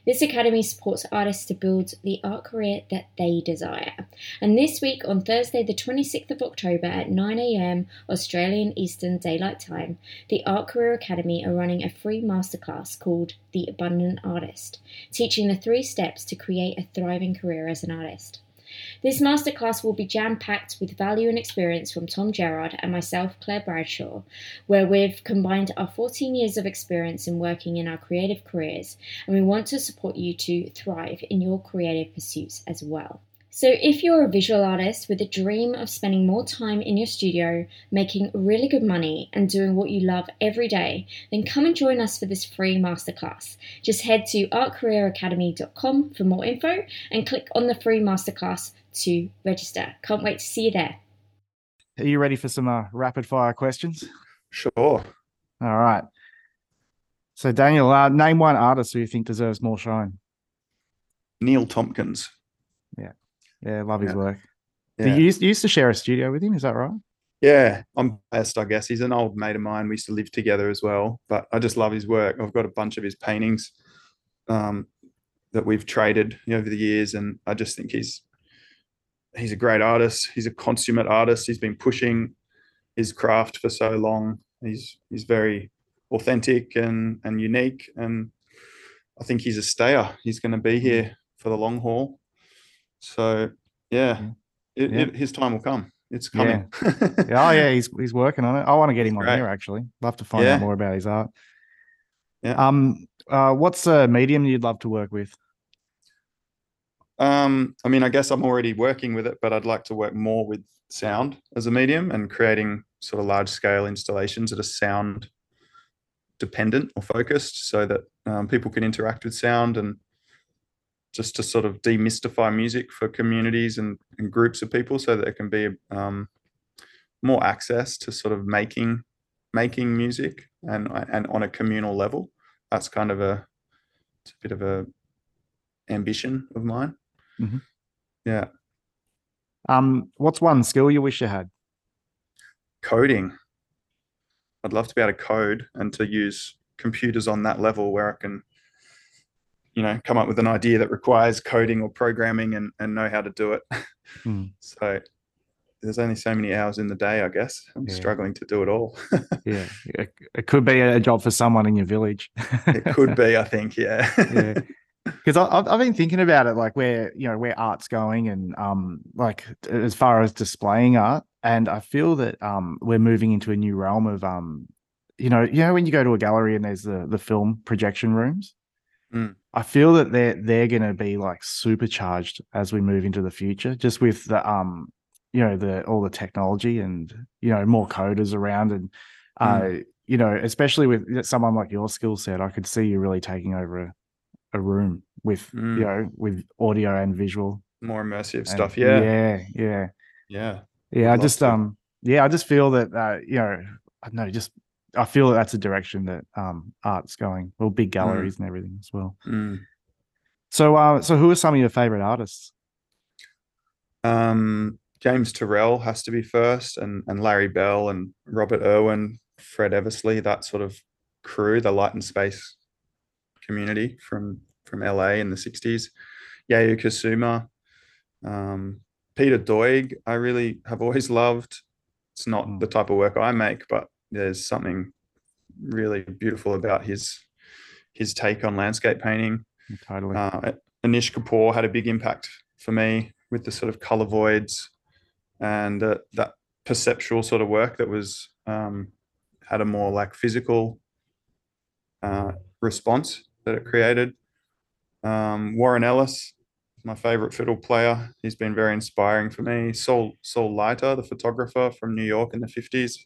This academy supports artists to build the art career that they desire. And this week, on Thursday, the 26th of October at 9am Australian Eastern Daylight Time, the Art Career Academy are running a free masterclass called The Abundant Artist, teaching the three steps to create a thriving career as an artist. This masterclass will be jam packed with value and experience from Tom Gerrard and myself, Claire Bradshaw, where we've combined our 14 years of experience in working in our creative careers, and we want to support you to thrive in your creative pursuits as well. So, if you're a visual artist with a dream of spending more time in your studio, making really good money, and doing what you love every day, then come and join us for this free masterclass. Just head to artcareeracademy.com for more info and click on the free masterclass to register. Can't wait to see you there. Are you ready for some uh, rapid fire questions? Sure. All right. So, Daniel, uh, name one artist who you think deserves more shine. Neil Tompkins. Yeah, love his Yeah. work. Yeah. You used, you used to share a studio with him, is that right? Yeah, I'm biased, I guess. He's an old mate of mine. We used to live together as well, but I just love his work. I've got a bunch of his paintings um, that we've traded over the years, and I just think he's he's a great artist. He's a consummate artist. He's been pushing his craft for so long. He's he's very authentic and and unique, and I think he's a stayer. He's going to be here for the long haul. So yeah, Yeah. It, Yeah. It, his time will come. It's coming. Yeah, oh yeah, he's he's working on it. I want to get him on Great. here actually. Love to find out more about his art. Yeah. Um uh what's a medium you'd love to work with? Um, I mean, I guess I'm already working with it, but I'd like to work more with sound as a medium and creating sort of large scale installations that are sound dependent or focused so that um, people can interact with sound and just to sort of demystify music for communities and, and groups of people so that there can be um, more access to sort of making making music and and on a communal level that's kind of a it's a bit of a ambition of mine Mhm. yeah Um what's one skill you wish you had? coding i'd love to be able to code and to use computers on that level where i can you know come up with an idea that requires coding or programming and, and know how to do it Hmm. so there's only so many hours in the day i guess i'm Yeah. struggling to do it all Yeah. It, it could be a job for someone in your village. it could be i think yeah yeah because I've, I've been thinking about it like where you know where art's going and um like as far as displaying art and i feel that um we're moving into a new realm of um you know you know when you go to a gallery and there's the the film projection rooms Mm. I feel that they're they're going to be like supercharged as we move into the future just with the um you know the all the technology and you know more coders around. And uh you know especially with someone like your skill set i could see you really taking over a, a room with Mm. you know with audio and visual. More immersive and- stuff yeah. yeah yeah. Yeah yeah i love just to. um yeah i just feel that uh you know i don't know just i feel that that's a direction that um art's going well big galleries and everything as well Mm. so uh so who are some of your favorite artists Um, James Turrell has to be first, and and Larry Bell and Robert Irwin, Fred Eversley, that sort of crew, the light and space community from from LA in the '60s. Yayoi Kusama, um, Peter Doig, I really have always loved. It's not Mm. the type of work I make, but there's something really beautiful about his his take on landscape painting. totally Uh, Anish Kapoor had a big impact for me with the sort of color voids and uh, that perceptual sort of work that was um, had a more like physical uh, response that it created. Um, Warren Ellis, my favorite fiddle player. He's been very inspiring for me. Saul Saul Leiter, the photographer from New York in the fifties.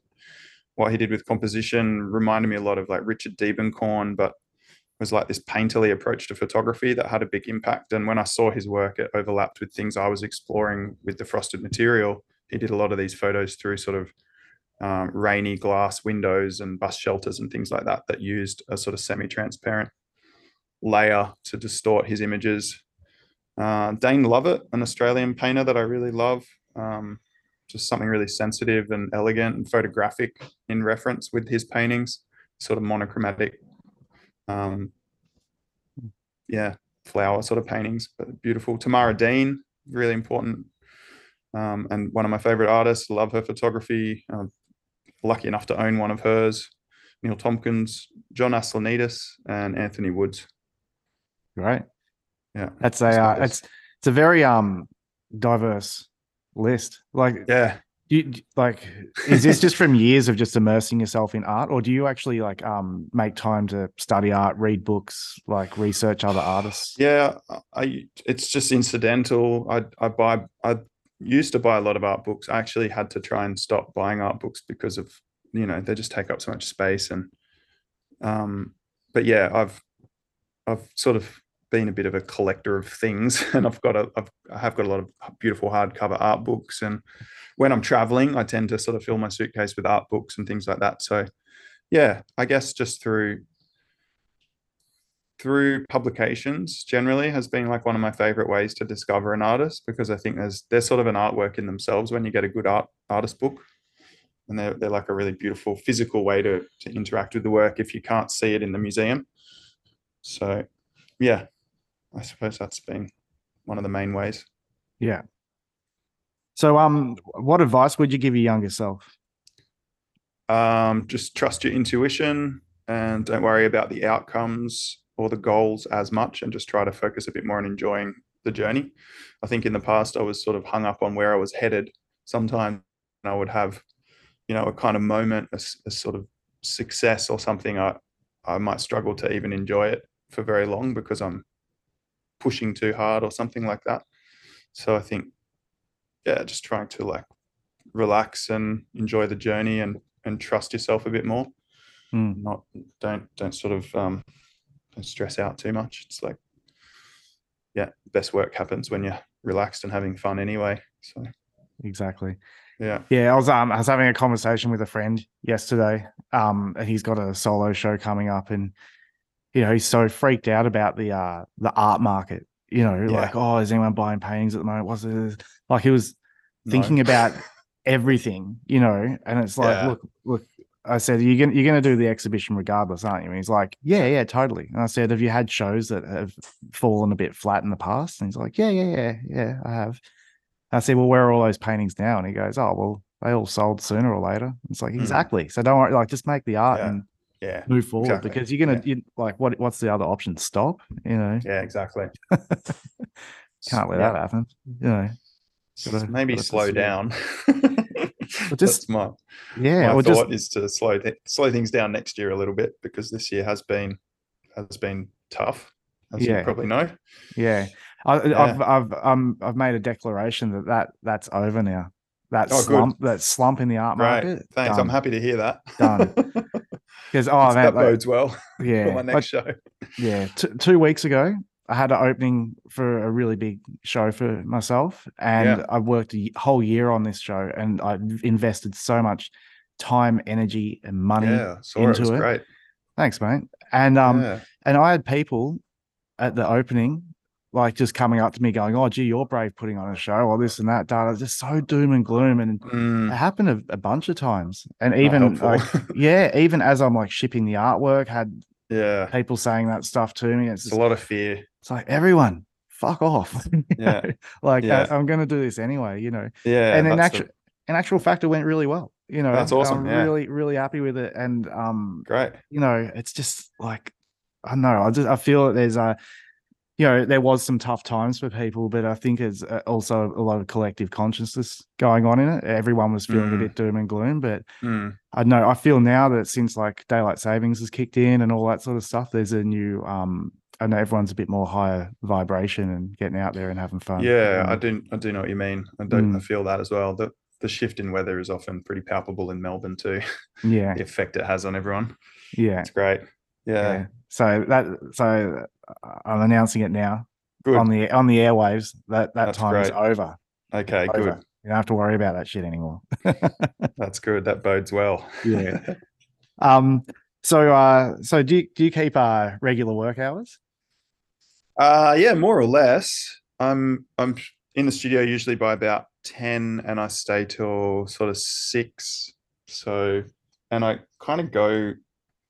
What he did with composition reminded me a lot of like Richard Diebenkorn, but was like this painterly approach to photography that had a big impact. And when I saw his work, it overlapped with things I was exploring with the frosted material. He did a lot of these photos through sort of um, rainy glass windows and bus shelters and things like that that used a sort of semi-transparent layer to distort his images. Uh, Dane Lovett, an Australian painter that I really love. Um, just something really sensitive and elegant and photographic in reference with his paintings, sort of monochromatic. Um, yeah, flower sort of paintings, but beautiful. Tamara Dean, really important. Um, and one of my favorite artists, love her photography. Um, lucky enough to own one of hers. Neil Tompkins, John Aslanidis, and Anthony Woods. Right. Yeah. That's a uh, it's it's a very um diverse list. Like yeah. You, like is this just from years of just immersing yourself in art or do you actually like um make time to study art read books like research other artists yeah i it's just incidental i i buy i used to buy a lot of art books i actually had to try and stop buying art books because of you know they just take up so much space and um but yeah i've i've sort of been a bit of a collector of things and i've got a I've, i have got a lot of beautiful hardcover art books and when i'm traveling i tend to sort of fill my suitcase with art books and things like that. So yeah i guess just through through publications generally has been like one of my favorite ways to discover an artist because I think there's there's sort of an artwork in themselves when you get a good art artist book. And they're, they're like a really beautiful physical way to, to interact with the work if you can't see it in the museum. So yeah i suppose that's been one of the main ways. Yeah. So um what advice would you give your younger self? Um just trust your intuition and don't worry about the outcomes or the goals as much and just try to focus a bit more on enjoying the journey. I think in the past i was sort of hung up on where i was headed. Sometimes i would have you know a kind of moment a, a, sort of success or something i i might struggle to even enjoy it for very long because i'm pushing too hard or something like that so i think yeah just trying to like relax and enjoy the journey and and trust yourself a bit more mm. not don't don't sort of um don't stress out too much it's like yeah best work happens when you're relaxed and having fun anyway so exactly yeah. Yeah. I was um I was having a conversation with a friend yesterday. Um, and he's got a solo show coming up and you know, he's so freaked out about the uh the art market. You know, Yeah. like, oh, is anyone buying paintings at the moment? What's it? Like he was No. thinking about everything, you know, and it's like, Yeah. look, look, I said, you're gonna you're gonna do the exhibition regardless, aren't you? And he's like, Yeah, yeah, totally. And I said, Have you had shows that have fallen a bit flat in the past? And he's like, Yeah, yeah, yeah, yeah, I have. I said, Well, where are all those paintings now? And he goes, Oh, well, they all sold sooner or later. It's like, Mm. exactly. So don't worry, like just make the art Yeah. and yeah move forward exactly. because you're gonna you, like what what's the other option? Stop, you know. yeah exactly Can't let Yeah. that happen. You know. Gotta- maybe gotta slow down just- my Yeah. my or just thought is to slow th- slow things down next year a little bit because this year has been has been tough as Yeah. you probably know Yeah, I, Yeah. I've I've um I've made a declaration that that that's over now. That Oh, good. slump, that slump in the art Great. market. thanks i'm happy to hear that Done. Because oh man, that like, bodes well for yeah, my like, next show yeah. T- two weeks ago, I had an opening for a really big show for myself, and Yeah. I worked a whole year on this show, and I invested so much time, energy, and money. yeah saw it, into it. great Thanks, mate. And um, yeah. and I had people at the opening like just coming up to me going, "Oh, gee, you're brave putting on a show, or this and that." Data just so doom and gloom, and Mm, it happened a, a bunch of times. And even like, yeah, even as I'm like shipping the artwork, had yeah people saying that stuff to me. It's it's just, a lot of fear it's like everyone, fuck off. Yeah. like Yeah. I, am going to do this anyway, you know. yeah and in that's the- actual in actual fact, it went really well. You know, That's awesome, I'm yeah. really really happy with it, and um, great you know, it's just like I know. I just I feel that there's a you know there was some tough times for people, but I think there's uh, also a lot of collective consciousness going on in it. Everyone was feeling Mm. a bit doom and gloom, but Mm, I know. I feel now that since like daylight savings has kicked in and all that sort of stuff, there's a new um. I know everyone's a bit more higher vibration and getting out there and having fun. yeah i Um, do i do know what you mean i don't i Mm. feel that as well the the shift in weather is often pretty palpable in melbourne too yeah, the effect it has on everyone yeah, it's great yeah. yeah, So that so uh, I'm announcing it now good on the on the airwaves. That that That's time is over. okay over. good You don't have to worry about that shit anymore. that's good that bodes well Yeah. um. So, uh, so do you, do you keep uh regular work hours? uh yeah more or less I'm I'm in the studio usually by about 10 and I stay till sort of 6. So and I kind of go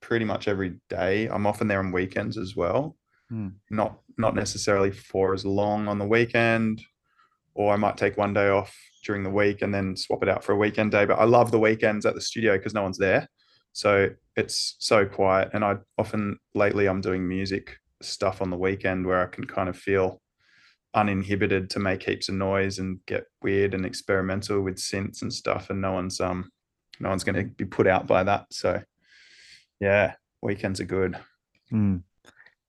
pretty much every day. I'm often there on weekends as well. Hmm. Not not necessarily for as long on the weekend or I might take one day off during the week and then swap it out for a weekend day, but I love the weekends at the studio because no one's there. So it's so quiet and I often lately I'm doing music stuff on the weekend where I can kind of feel uninhibited to make heaps of noise and get weird and experimental with synths and stuff and no one's um no one's going to be put out by that so yeah weekends are good Mm.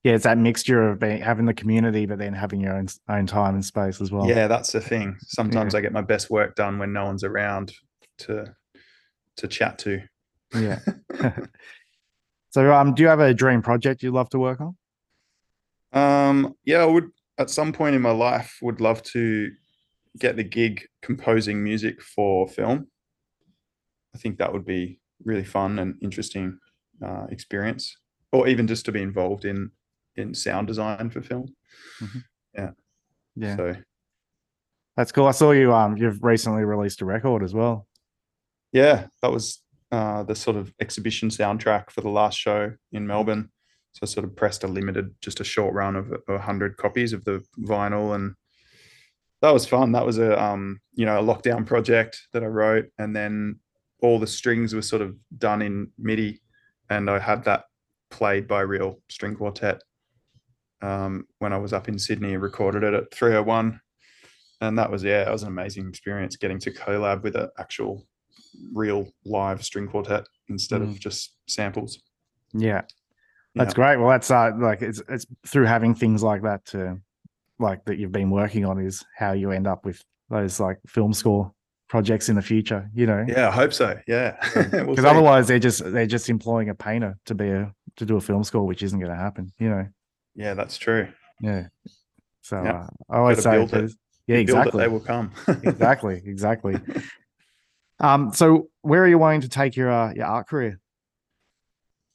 Yeah, it's that mixture of being, having the community, but then having your own own time and space as well. yeah that's the thing sometimes i get my best work done when no one's around to to chat to yeah. so, um, do you have a dream project you'd love to work on? Um, yeah, I would at some point in my life would love to get the gig composing music for film. I think that would be really fun and interesting uh, experience, or even just to be involved in in sound design for film. Yeah, yeah. So that's cool. I saw you. Um, you've recently released a record as well. yeah, that was uh, the sort of exhibition soundtrack for the last show in Melbourne. So I sort of pressed a limited, just a short run of a hundred copies of the vinyl, and that was fun. That was a um, you know a lockdown project that I wrote, and then all the strings were sort of done in MIDI, and I had that played by real string quartet um, when I was up in Sydney. And recorded it at 301, and that was yeah, that was an amazing experience getting to collab with an actual real live string quartet instead of just samples. Yeah, that's Yeah. great. Well, that's uh, like it's it's through having things like that to like that you've been working on is how you end up with those like film score projects in the future. You know, Yeah, I hope so. Yeah, We'll because otherwise they're just they're just employing a painter to be a to do a film score, which isn't going to happen. You know, yeah, that's true. yeah. So Yeah. uh, I always say, yeah, build it, exactly, they will come. exactly, exactly. Um, so where are you wanting to take your uh, your art career?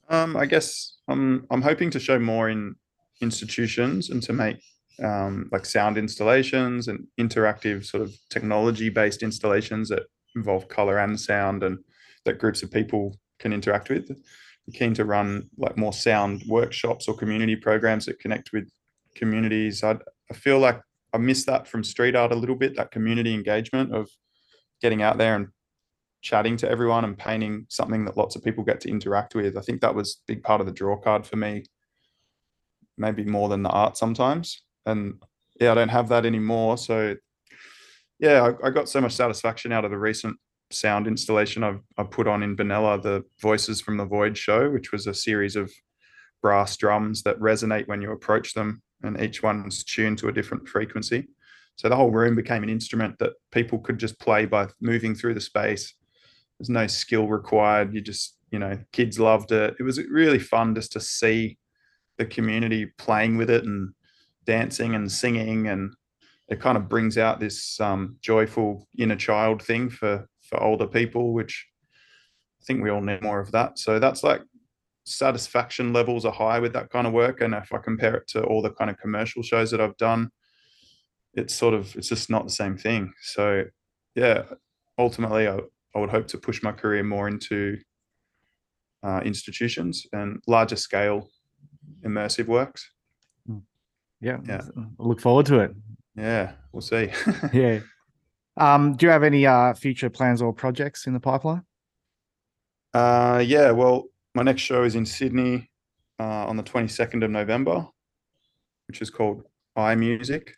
Um, I guess I'm I'm hoping to show more in institutions and to make um, like sound installations and interactive sort of technology based installations that involve color and sound and that groups of people can interact with. I'm keen to run like more sound workshops or community programs that connect with communities. I I feel like I miss that from street art a little bit, that community engagement of getting out there and chatting to everyone and painting something that lots of people get to interact with. I think that was a big part of the draw card for me, maybe more than the art sometimes. And yeah, I don't have that anymore. So yeah, I, I got so much satisfaction out of the recent sound installation I've I put on in Benalla, the Voices from the Void show, which was a series of brass drums that resonate when you approach them, and each one's tuned to a different frequency. So the whole room became an instrument that people could just play by moving through the space. There's no skill required. You just, you know, kids loved it. It was really fun just to see the community playing with it and dancing and singing and it kind of brings out this um, joyful inner child thing for for older people which i think we all need more of that. So that's like satisfaction levels are high with that kind of work and if i compare it to all the kind of commercial shows that i've done it's sort of it's just not the same thing. So yeah ultimately i, I would hope to push my career more into uh, institutions and larger scale immersive works Yeah, Yeah. I look forward to it. yeah we'll see Yeah. Um, do you have any uh future plans or projects in the pipeline? Uh, yeah, well, my next show is in Sydney uh, on the 22nd of November, which is called Eye Music.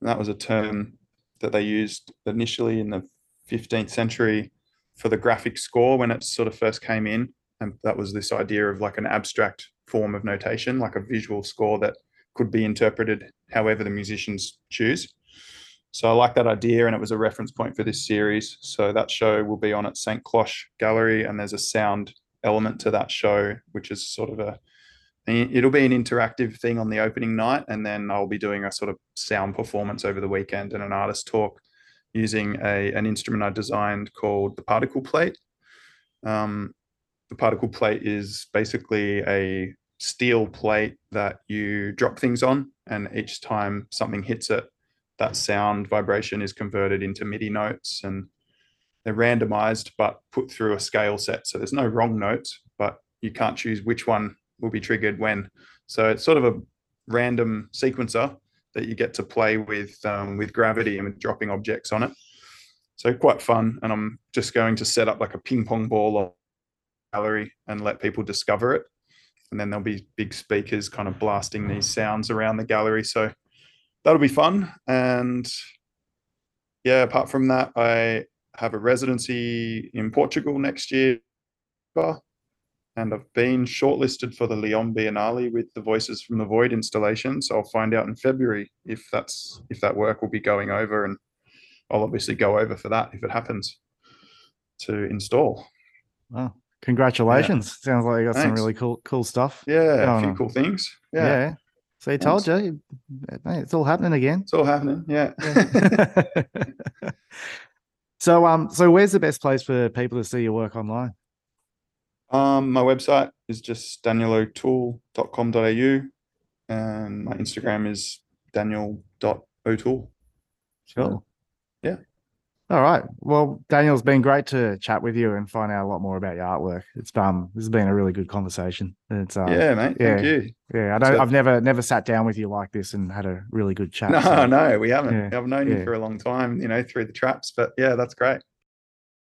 And that was a term that they used initially in the 15th century for the graphic score when it sort of first came in. And that was this idea of like an abstract form of notation, like a visual score that could be interpreted however the musicians choose. So I like that idea, and it was a reference point for this series. So that show will be on at St. Cloche Gallery, and there's a sound element to that show, which is sort of a it'll be an interactive thing on the opening night, and then I'll be doing a sort of sound performance over the weekend and an artist talk using a an instrument I designed called the particle plate. Um, the particle plate is basically a steel plate that you drop things on, and each time something hits it, that sound vibration is converted into MIDI notes and they're randomized but put through a scale set. So there's no wrong notes, but you can't choose which one will be triggered when. So it's sort of a random sequencer that you get to play with um, with gravity and with dropping objects on it. So quite fun. And I'm just going to set up like a ping pong ball gallery and let people discover it. And then there'll be big speakers kind of blasting these sounds around the gallery. So that'll be fun. And yeah, apart from that, I have a residency in Portugal next year. And I've been shortlisted for the Lyon Biennale with the Voices from the Void installation. So I'll find out in February if that's if that work will be going over, and I'll obviously go over for that if it happens to install. Well, congratulations! Yeah. Sounds like you got Thanks. some really cool cool stuff. Yeah, a few on. cool things. Yeah. yeah. So he told you, it's all happening again. It's all happening. Yeah. yeah. so um, so where's the best place for people to see your work online? Um, my website is just danielotoole.com.au and my Instagram is daniel.o'toole. Sure. All right. Well, Daniel, it's been great to chat with you and find out a lot more about your artwork. It's um, this has been a really good conversation. It's uh, yeah, mate. Yeah, thank you. Yeah, I don't. So, I've never never sat down with you like this and had a really good chat. No, so, no, we haven't. Yeah, I've known yeah. you for a long time, you know, through the traps. But yeah, that's great.